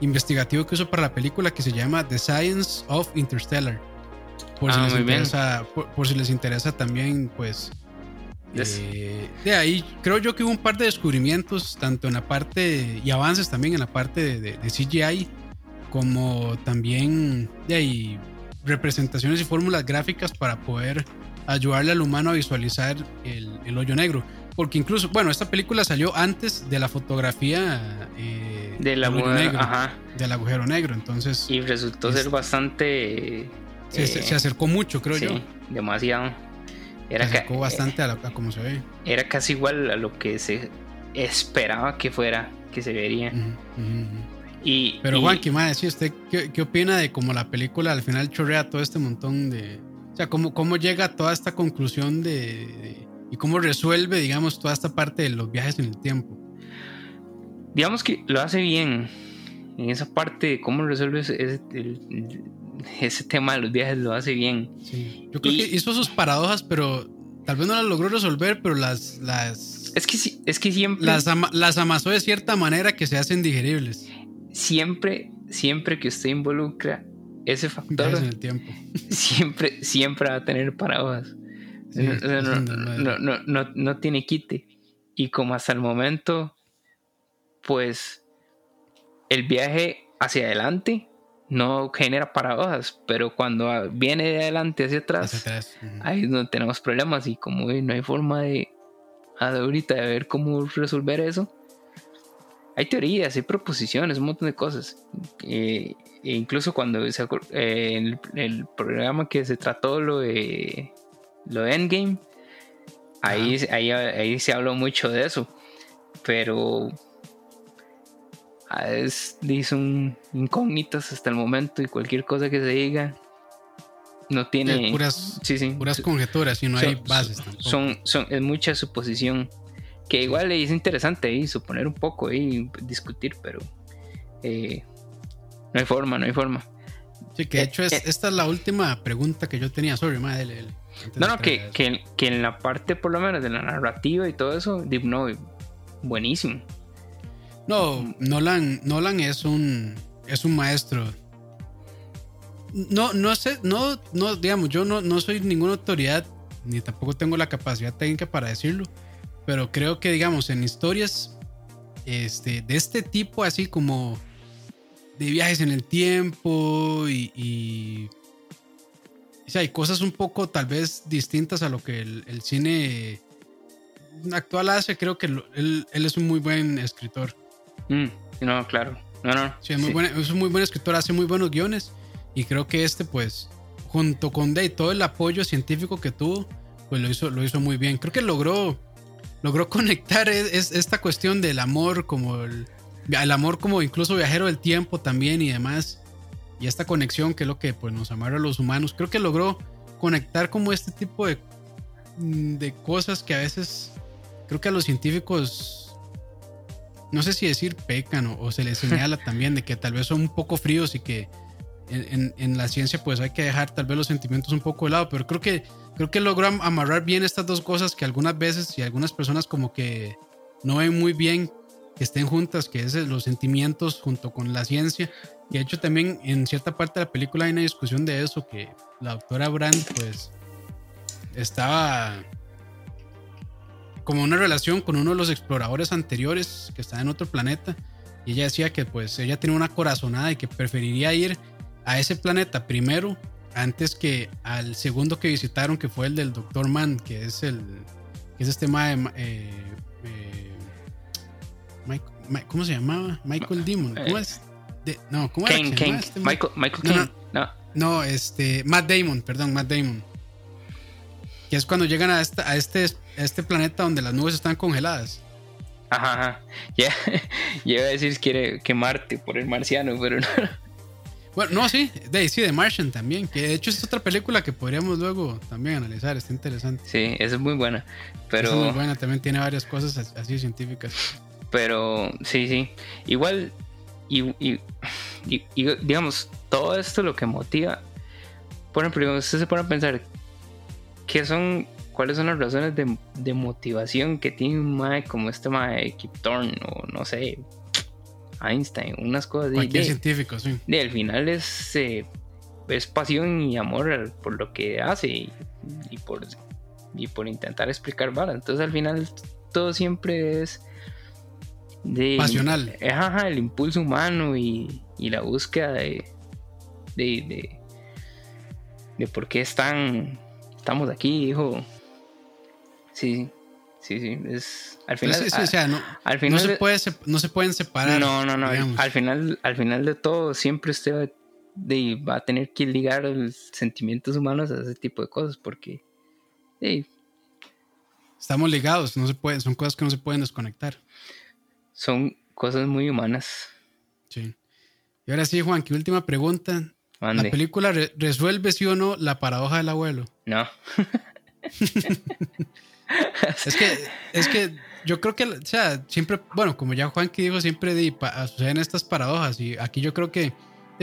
investigativo que hizo para la película que se llama The Science of Interstellar. Por, si, ah, les interesa, por, si les interesa también, pues... Eh, de ahí creo yo que hubo un par de descubrimientos, tanto en la parte y avances también en la parte de, de CGI, como también de ahí representaciones y fórmulas gráficas para poder ayudarle al humano a visualizar el, hoyo negro. Porque incluso, bueno, esta película salió antes de la fotografía
eh, del, agujero negro,
del agujero negro, entonces...
Y resultó ser bastante...
Se, se, acercó mucho, creo sí, yo.
demasiado.
Era se acercó bastante a, cómo se ve.
Era casi igual a lo que se esperaba que fuera, que se vería.
Y, Pero Juan, ¿qué más decía usted? ¿Qué, opina de cómo la película al final chorrea todo este montón de... O sea, cómo, cómo llega a toda esta conclusión de, y cómo resuelve, digamos, toda esta parte de los viajes en el tiempo?
Digamos que lo hace bien. En esa parte de cómo resuelve ese, ese, tema de los viajes, lo hace bien.
Yo creo que hizo sus paradojas, pero tal vez no las logró resolver, pero las... las
es que, es que siempre...
Las, las amasó de cierta manera que se hacen digeribles
siempre, siempre que usted involucra ese factor,
en el tiempo.
siempre, siempre va a tener paradojas. no, no, no, tiene quite. Y como hasta el momento, pues el viaje hacia adelante no genera paradojas, pero cuando viene de adelante hacia atrás, ahí es donde tenemos problemas y como no hay forma de ahorita de ver cómo resolver eso, hay teorías, hay proposiciones, un montón de cosas. Eh, e incluso cuando se, eh, en el, programa que se trató lo de, lo de Endgame, ahí, ahí, ahí, se habló mucho de eso. Pero es, son incógnitas hasta el momento y cualquier cosa que se diga no tiene
puras, puras conjeturas y no hay bases tampoco.
Son, son, es mucha suposición que igual es interesante ahí suponer un poco y discutir, pero eh, no hay forma, no hay forma.
Sí, que de eh, hecho es, eh, esta es la última pregunta que yo tenía. Sorry, madre.
No, no, que, que, que, en la parte por lo menos de la narrativa y todo eso, no, buenísimo.
No, Nolan, Nolan es un es un maestro. No, no sé, no, no, digamos, yo no, no soy ninguna autoridad, ni tampoco tengo la capacidad técnica para decirlo pero creo que, digamos, en historias este, de este tipo, así como de viajes en el tiempo y, o hay cosas un poco tal vez distintas a lo que el, cine actual hace. Creo que él, es un muy buen escritor.
Mm, no, claro. No, no.
Sí, es, Muy buen, es un muy buen escritor, hace muy buenos guiones. Y creo que este, pues, junto con Day, todo el apoyo científico que tuvo, pues lo hizo, lo hizo muy bien. Creo que logró logró conectar es, esta cuestión del amor como el, amor como incluso viajero del tiempo también y demás y esta conexión que es lo que pues nos amarra a los humanos creo que logró conectar como este tipo de, mm, de cosas que a veces creo que a los científicos no sé si decir pecan o, se les señala también de que tal vez son un poco fríos y que en, en, la ciencia pues hay que dejar tal vez los sentimientos un poco de lado pero creo que creo que logró amarrar bien estas dos cosas que algunas veces y algunas personas como que no ven muy bien que estén juntas, que es los sentimientos junto con la ciencia. Y de hecho también en cierta parte de la película hay una discusión de eso, que la doctora Brand pues estaba como una relación con uno de los exploradores anteriores que estaba en otro planeta. Y ella decía que pues ella tenía una corazonada y que preferiría ir a ese planeta primero antes que al segundo que visitaron, que fue el del Doctor Man, que es el que es este tema de eh, eh, ¿cómo se llamaba? Michael Demon. ¿Cómo es? no, ¿cómo
era este Michael, Michael no,
No, no, este Matt Damon, perdón, Matt Damon. Que es cuando llegan a, esta, a, este, a este planeta donde las nubes están congeladas.
Ajá, ajá. Ya, iba a decir que, que Marte por el marciano, pero no.
Bueno, no, sí, de, sí, de Martian también, que de hecho es otra película que podríamos luego también analizar, está interesante.
Sí, esa es muy buena, pero...
es muy buena, también tiene varias cosas así científicas.
Pero, sí, sí, igual, y, y, digamos, todo esto lo que motiva, por ejemplo, usted se pone a pensar, ¿qué son, cuáles son las razones de, de motivación que tiene un mae como este mae Kip Thorne, o no sé, Einstein, unas cosas.
Cualquier de, científico, sí.
De, al final es, eh, es pasión y amor por lo que hace y, por, y por intentar explicar balas. Entonces al final todo siempre es de...
Pasional.
Ajá, el impulso humano y, y la búsqueda de, de, de, por qué están, estamos aquí, hijo. Sí, sí, sí. Es, al final,
o sea, no, al final no, se puede, no se pueden separar.
No, no, no. Al final, al final de todo, siempre usted va, de, va a tener que ligar los sentimientos humanos a ese tipo de cosas porque
estamos ligados, no se pueden, son cosas que no se pueden desconectar.
Son cosas muy humanas.
Sí. Y ahora sí, Juan, ¿qué última pregunta? ¿La película resuelve sí o no la paradoja del abuelo?
No.
es que, es que yo creo que, o sea, siempre, bueno, como ya Juan que dijo, siempre di, suceden estas paradojas y aquí yo creo que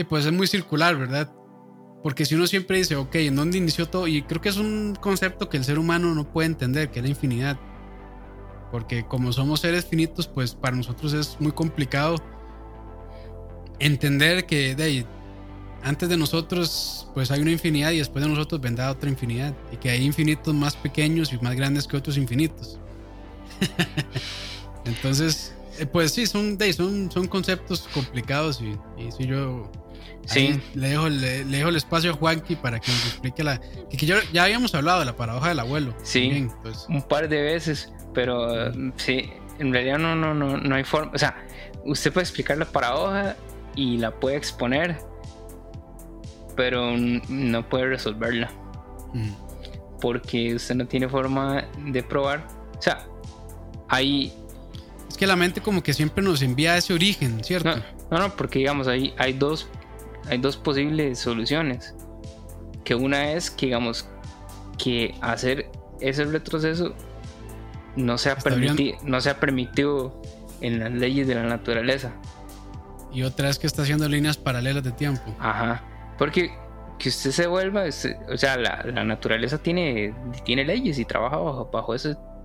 pues es muy circular, ¿verdad? Porque si uno siempre dice, ok, ¿en dónde inició todo? Y creo que es un concepto que el ser humano no puede entender, que es la infinidad. Porque como somos seres finitos, pues para nosotros es muy complicado entender que de ahí, antes de nosotros pues hay una infinidad y después de nosotros vendrá otra infinidad y que hay infinitos más pequeños y más grandes que otros infinitos. Entonces, eh, pues sí, son, son, son conceptos complicados y, y si yo
sí.
le, dejo, le, dejo el espacio a Juanqui para que nos explique la... Que, yo, ya habíamos hablado de la paradoja del abuelo.
Sí, pues. un par de veces, pero sí, en realidad no, no, no, no hay forma. O sea, usted puede explicar la paradoja y la puede exponer, pero no puede resolverla. Porque usted no tiene forma de probar. O sea, hay...
Es que la mente como que siempre nos envía ese origen, ¿cierto?
No, no, porque digamos, hay, hay, dos, hay dos posibles soluciones. Que una es que digamos que hacer ese retroceso no se ha, permitido, no se ha permitido en las leyes de la naturaleza.
Y otra es que está haciendo líneas paralelas de tiempo.
Ajá. Porque que usted se vuelva, o sea, la, naturaleza tiene, tiene leyes y trabaja bajo, bajo,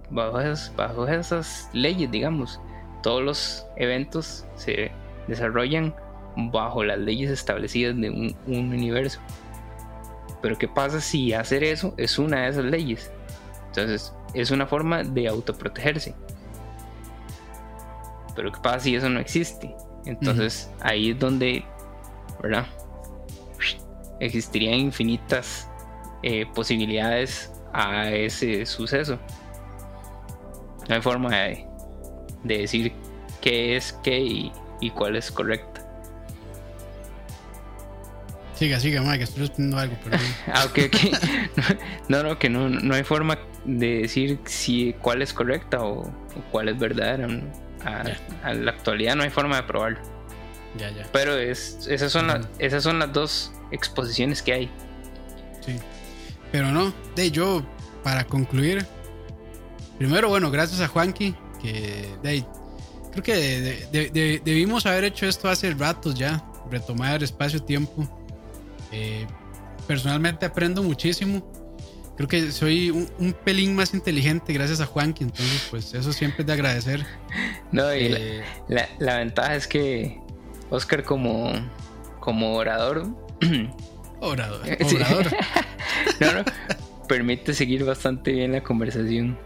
bajo, esas, bajo esas leyes, digamos. Todos los eventos se desarrollan bajo las leyes establecidas de un, un universo. Pero ¿qué pasa si hacer eso es una de esas leyes? Entonces, es una forma de autoprotegerse. Pero ¿qué pasa si eso no existe? Entonces ahí es donde, ¿verdad? Existirían infinitas eh, posibilidades a ese suceso. No hay forma de, decir qué es qué y, cuál es correcta.
Siga, siga, Mike, estoy respondiendo algo, pero...
ah, ok, No, no, que no, no hay forma de decir si cuál es correcta o, cuál es verdadera. A, la actualidad no hay forma de probarlo.
Ya, ya.
Pero es, esas, son las, esas son las dos exposiciones que hay.
Sí. Pero no, de yo, para concluir, primero, bueno, gracias a Juanqui, que de, creo que debimos haber hecho esto hace ratos ya, retomar espacio-tiempo. Eh, personalmente aprendo muchísimo creo que soy un, pelín más inteligente gracias a Juanqui, entonces pues eso siempre es de agradecer.
No, y la, eh, ventaja es que Oscar como, como orador...
orador. orador.
no, no, permite seguir bastante bien la conversación.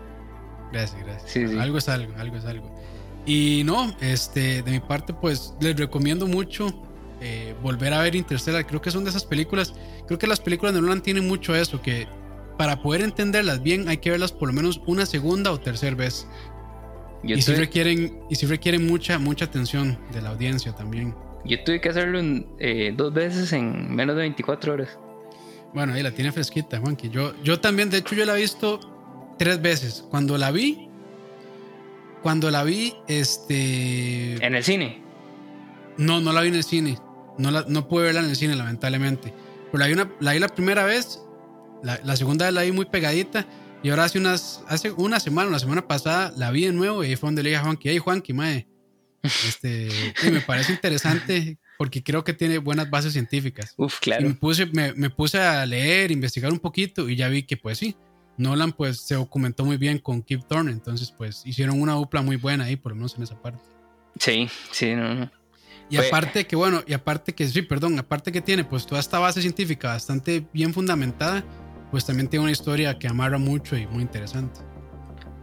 Gracias, gracias. Algo es algo, algo es algo. Y no, este, de mi parte pues les recomiendo mucho eh, volver a ver Interstellar. Creo que son de esas películas. Creo que las películas de Nolan tienen mucho eso, que para poder entenderlas bien hay que verlas por lo menos una segunda o tercera vez. Y si requieren, y si requieren mucha, mucha atención de la audiencia también.
Yo tuve que hacerlo eh, dos veces en menos de 24 horas.
Bueno, ahí la tiene fresquita, Juanqui. Yo, yo también, de hecho, yo la he visto tres veces. Cuando la vi, cuando la vi, este.
¿En el cine?
No, no la vi en el cine. No, la, no pude verla en el cine, lamentablemente. Pero la vi, una, la, vi la primera vez. La, la, segunda vez la vi muy pegadita. Y ahora hace unas. Hace una semana, una semana pasada, la vi de nuevo. Y ahí fue donde le dije a Juanqui, hey Juanqui, mae. Este, me parece interesante porque creo que tiene buenas bases científicas.
Uf, claro.
Y me puse, me, me puse a leer, investigar un poquito y ya vi que pues sí, Nolan pues se documentó muy bien con Kip Thorne, entonces pues hicieron una dupla muy buena ahí, por lo menos en esa parte.
Sí, sí, no, no.
Y aparte que bueno, y aparte que sí, perdón, aparte que tiene pues toda esta base científica bastante bien fundamentada, pues también tiene una historia que amarra mucho y muy interesante.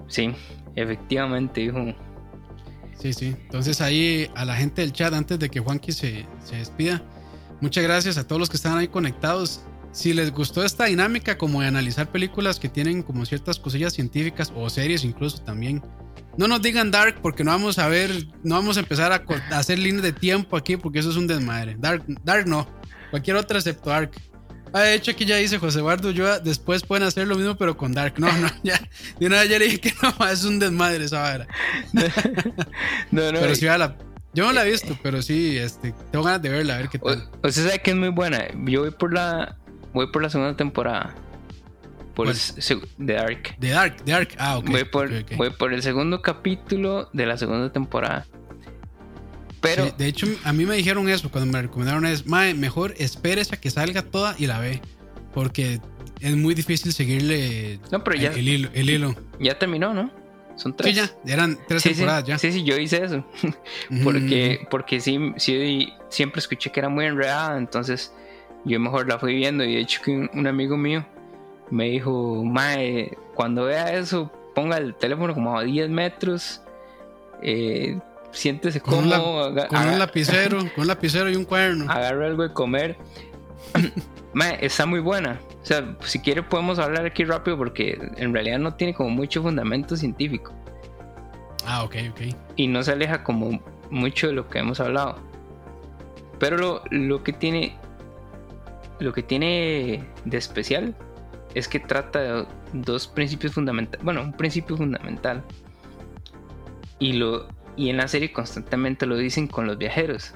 Sí, efectivamente, hijo.
Sí, sí. Entonces ahí a la gente del chat, antes de que Juanqui se, se despida, muchas gracias a todos los que están ahí conectados. Si les gustó esta dinámica como de analizar películas que tienen como ciertas cosillas científicas o series incluso también, no nos digan Dark porque no vamos a ver, no vamos a empezar a, a hacer líneas de tiempo aquí porque eso es un desmadre. Dark, Dark no, cualquier otra excepto Dark. Ah, de hecho, aquí ya dice José Eduardo, yo después pueden hacer lo mismo, pero con Dark. No, no, ya. De una vez ya le dije que no, es un desmadre esa vara. no, no. Pero sí, la, yo no la he visto, pero sí, este, tengo ganas de verla, a ver qué tal.
O, sea, sabe que es muy buena. Yo voy por la, voy por la segunda temporada. Por el, de Dark.
De Dark, de Dark. Ah, ok.
Voy por,
okay, okay.
voy por el segundo capítulo de la segunda temporada. Pero.
Sí, de hecho, a mí me dijeron eso cuando me recomendaron es, Mae, mejor espérese a que salga toda y la ve. Porque es muy difícil seguirle
no, pero ya,
el, el, hilo, el hilo.
Ya terminó, ¿no? Son tres.
Sí, ya, eran tres
sí,
temporadas
sí,
ya.
Sí, sí, yo hice eso. porque, porque sí, sí, siempre escuché que era muy enredada, entonces yo mejor la fui viendo. Y de hecho, que un, un amigo mío me dijo, Mae, cuando vea eso, ponga el teléfono como a 10 metros. Eh, siéntese
con
cómodo.
Un la, con un lapicero, con un lapicero y un cuaderno.
Agarra algo de comer. Mae, está muy buena. O sea, si quiere podemos hablar aquí rápido porque en realidad no tiene como mucho fundamento científico.
Ah, ok, ok.
Y no se aleja como mucho de lo que hemos hablado. Pero lo, lo que tiene. Lo que tiene de especial es que trata de dos principios fundamentales. Bueno, un principio fundamental. Y lo. Y en la serie constantemente lo dicen con los viajeros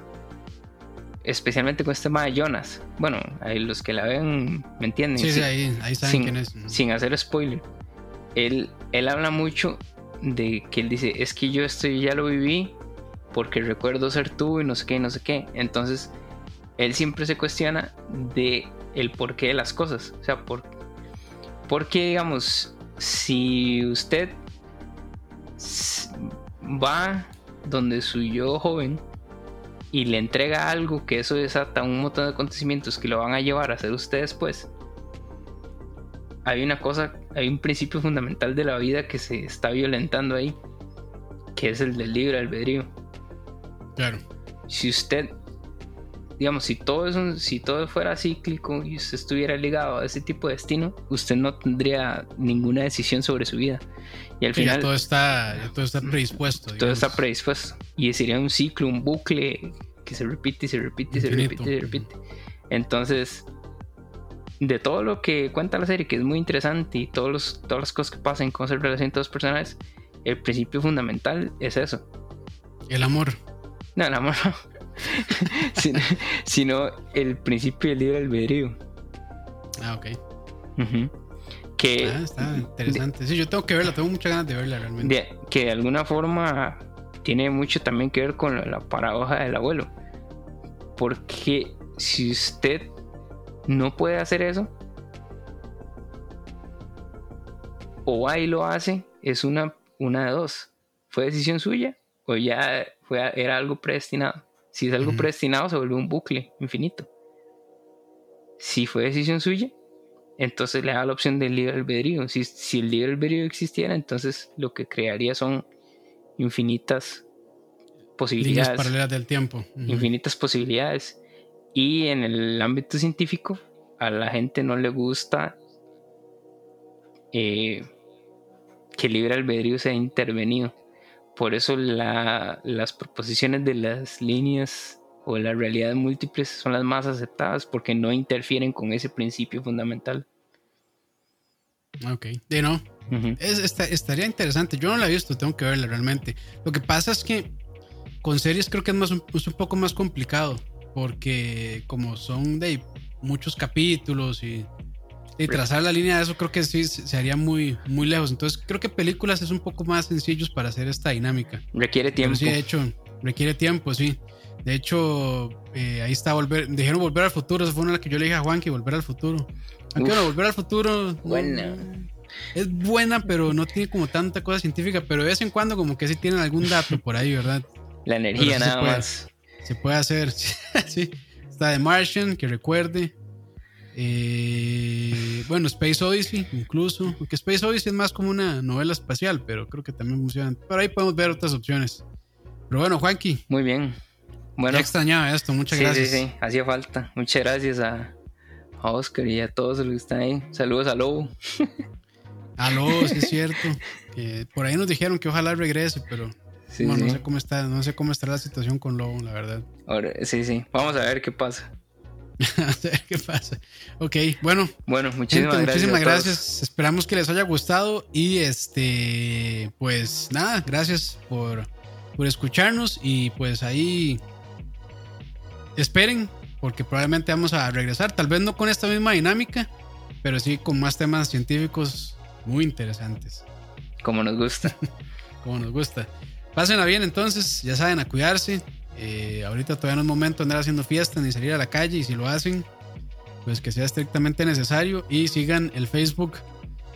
especialmente con este tema de Jonas. Bueno, ahí los que la ven me entienden.
Sí, sí, ahí, ahí saben
sin,
quién es.
Sin hacer spoiler. Él, él habla mucho de que él dice, es que yo esto ya lo viví porque recuerdo ser tú y no sé qué, no sé qué. Entonces, él siempre se cuestiona de el porqué de las cosas. O sea, por, porque digamos, si usted va donde su yo joven y le entrega algo que eso desata un montón de acontecimientos que lo van a llevar a hacer ustedes pues. Hay una cosa hay un principio fundamental de la vida que se está violentando ahí que es el del libre albedrío.
Claro.
Si usted digamos si todo es un, si todo fuera cíclico y usted estuviera ligado a ese tipo de destino usted no tendría ninguna decisión sobre su vida y al final
ya todo está, ya todo está predispuesto.
todo
digamos.
está predispuesto. Y sería un ciclo, un bucle que se repite y se repite y se repite y se repite. Entonces, de todo lo que cuenta la serie, que es muy interesante, y todos los, todas las cosas que pasan, cómo se relacionan todos los personajes, el principio fundamental es eso.
El amor.
No, el amor no. sino, sino el principio del libre albedrío.
Ah, ok.
Que,
Ah, está interesante. Sí, yo tengo que verla, tengo muchas ganas de verla realmente.
de- que de alguna forma tiene mucho también que ver con la, la paradoja del abuelo. Porque si usted no puede hacer eso, o y lo hace, es una, una de dos. ¿Fue decisión suya o ya fue, era algo predestinado? Si es algo predestinado, se vuelve un bucle infinito. Si fue decisión suya, entonces le da la opción del libre albedrío. Si, si el libre albedrío existiera, entonces lo que crearía son infinitas
Líneas
posibilidades.
paralelas del tiempo.
Infinitas posibilidades. Y en el ámbito científico, a la gente no le gusta eh, que el libre albedrío sea intervenido. Por eso la- las proposiciones de las líneas o las realidades múltiples son las más aceptadas porque no interfieren con ese principio fundamental.
Ok, de no. estaría interesante. Yo no la he visto, tengo que verla realmente. Lo que pasa es que con series creo que es, más, un poco más complicado porque como son de muchos capítulos y, trazar la línea de eso creo que sí se haría muy, muy lejos. Entonces creo que películas es un poco más sencillos para hacer esta dinámica.
Requiere tiempo.
sí, de hecho, requiere tiempo, sí. De hecho, eh, ahí está volver, dijeron volver al futuro, esa fue una la que yo le dije a Juan que volver al futuro. Aunque bueno, volver al futuro.
Buena.
es buena, pero no tiene como tanta cosa científica, pero de vez en cuando como que sí tienen algún dato por ahí, ¿verdad?
La energía nada más.
Se puede hacer, sí. Está de Martian, que recuerde. Eh, bueno, Space Odyssey, incluso. Porque Space Odyssey es más como una novela espacial, pero creo que también funciona. Pero ahí podemos ver otras opciones. Pero bueno, Juanqui.
Muy bien. Bueno.
Ya extrañaba esto, muchas gracias.
Sí, sí, hacía falta. Muchas gracias a, Oscar y a todos los que están ahí. Saludos a Lobo.
A Lobo, sí es cierto. por ahí nos dijeron que ojalá regrese, pero no sé cómo está, no sé cómo estará la situación con Lobo, la verdad.
Ahora, sí, sí. Vamos a ver qué pasa.
a ver qué pasa. Ok, bueno.
Bueno, muchísimas gracias.
Muchísimas gracias. Esperamos que les haya gustado. Y este, pues nada, gracias por, por escucharnos. Y pues ahí esperen, porque probablemente vamos a regresar. Tal vez no con esta misma dinámica, pero sí con más temas científicos muy interesantes.
Como nos gusta.
Como nos gusta. Pásenla bien entonces, ya saben, a cuidarse. Eh, ahorita todavía no es momento de andar haciendo fiestas ni salir a la calle y si lo hacen, pues que sea estrictamente necesario y sigan el Facebook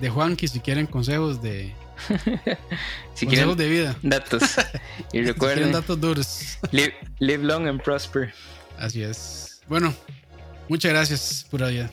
de Juanqui si quieren consejos de
si consejos de vida. Datos. Y recuerden
datos duros.
Live, live, long and prosper.
Así es. Bueno, muchas gracias, pura vida.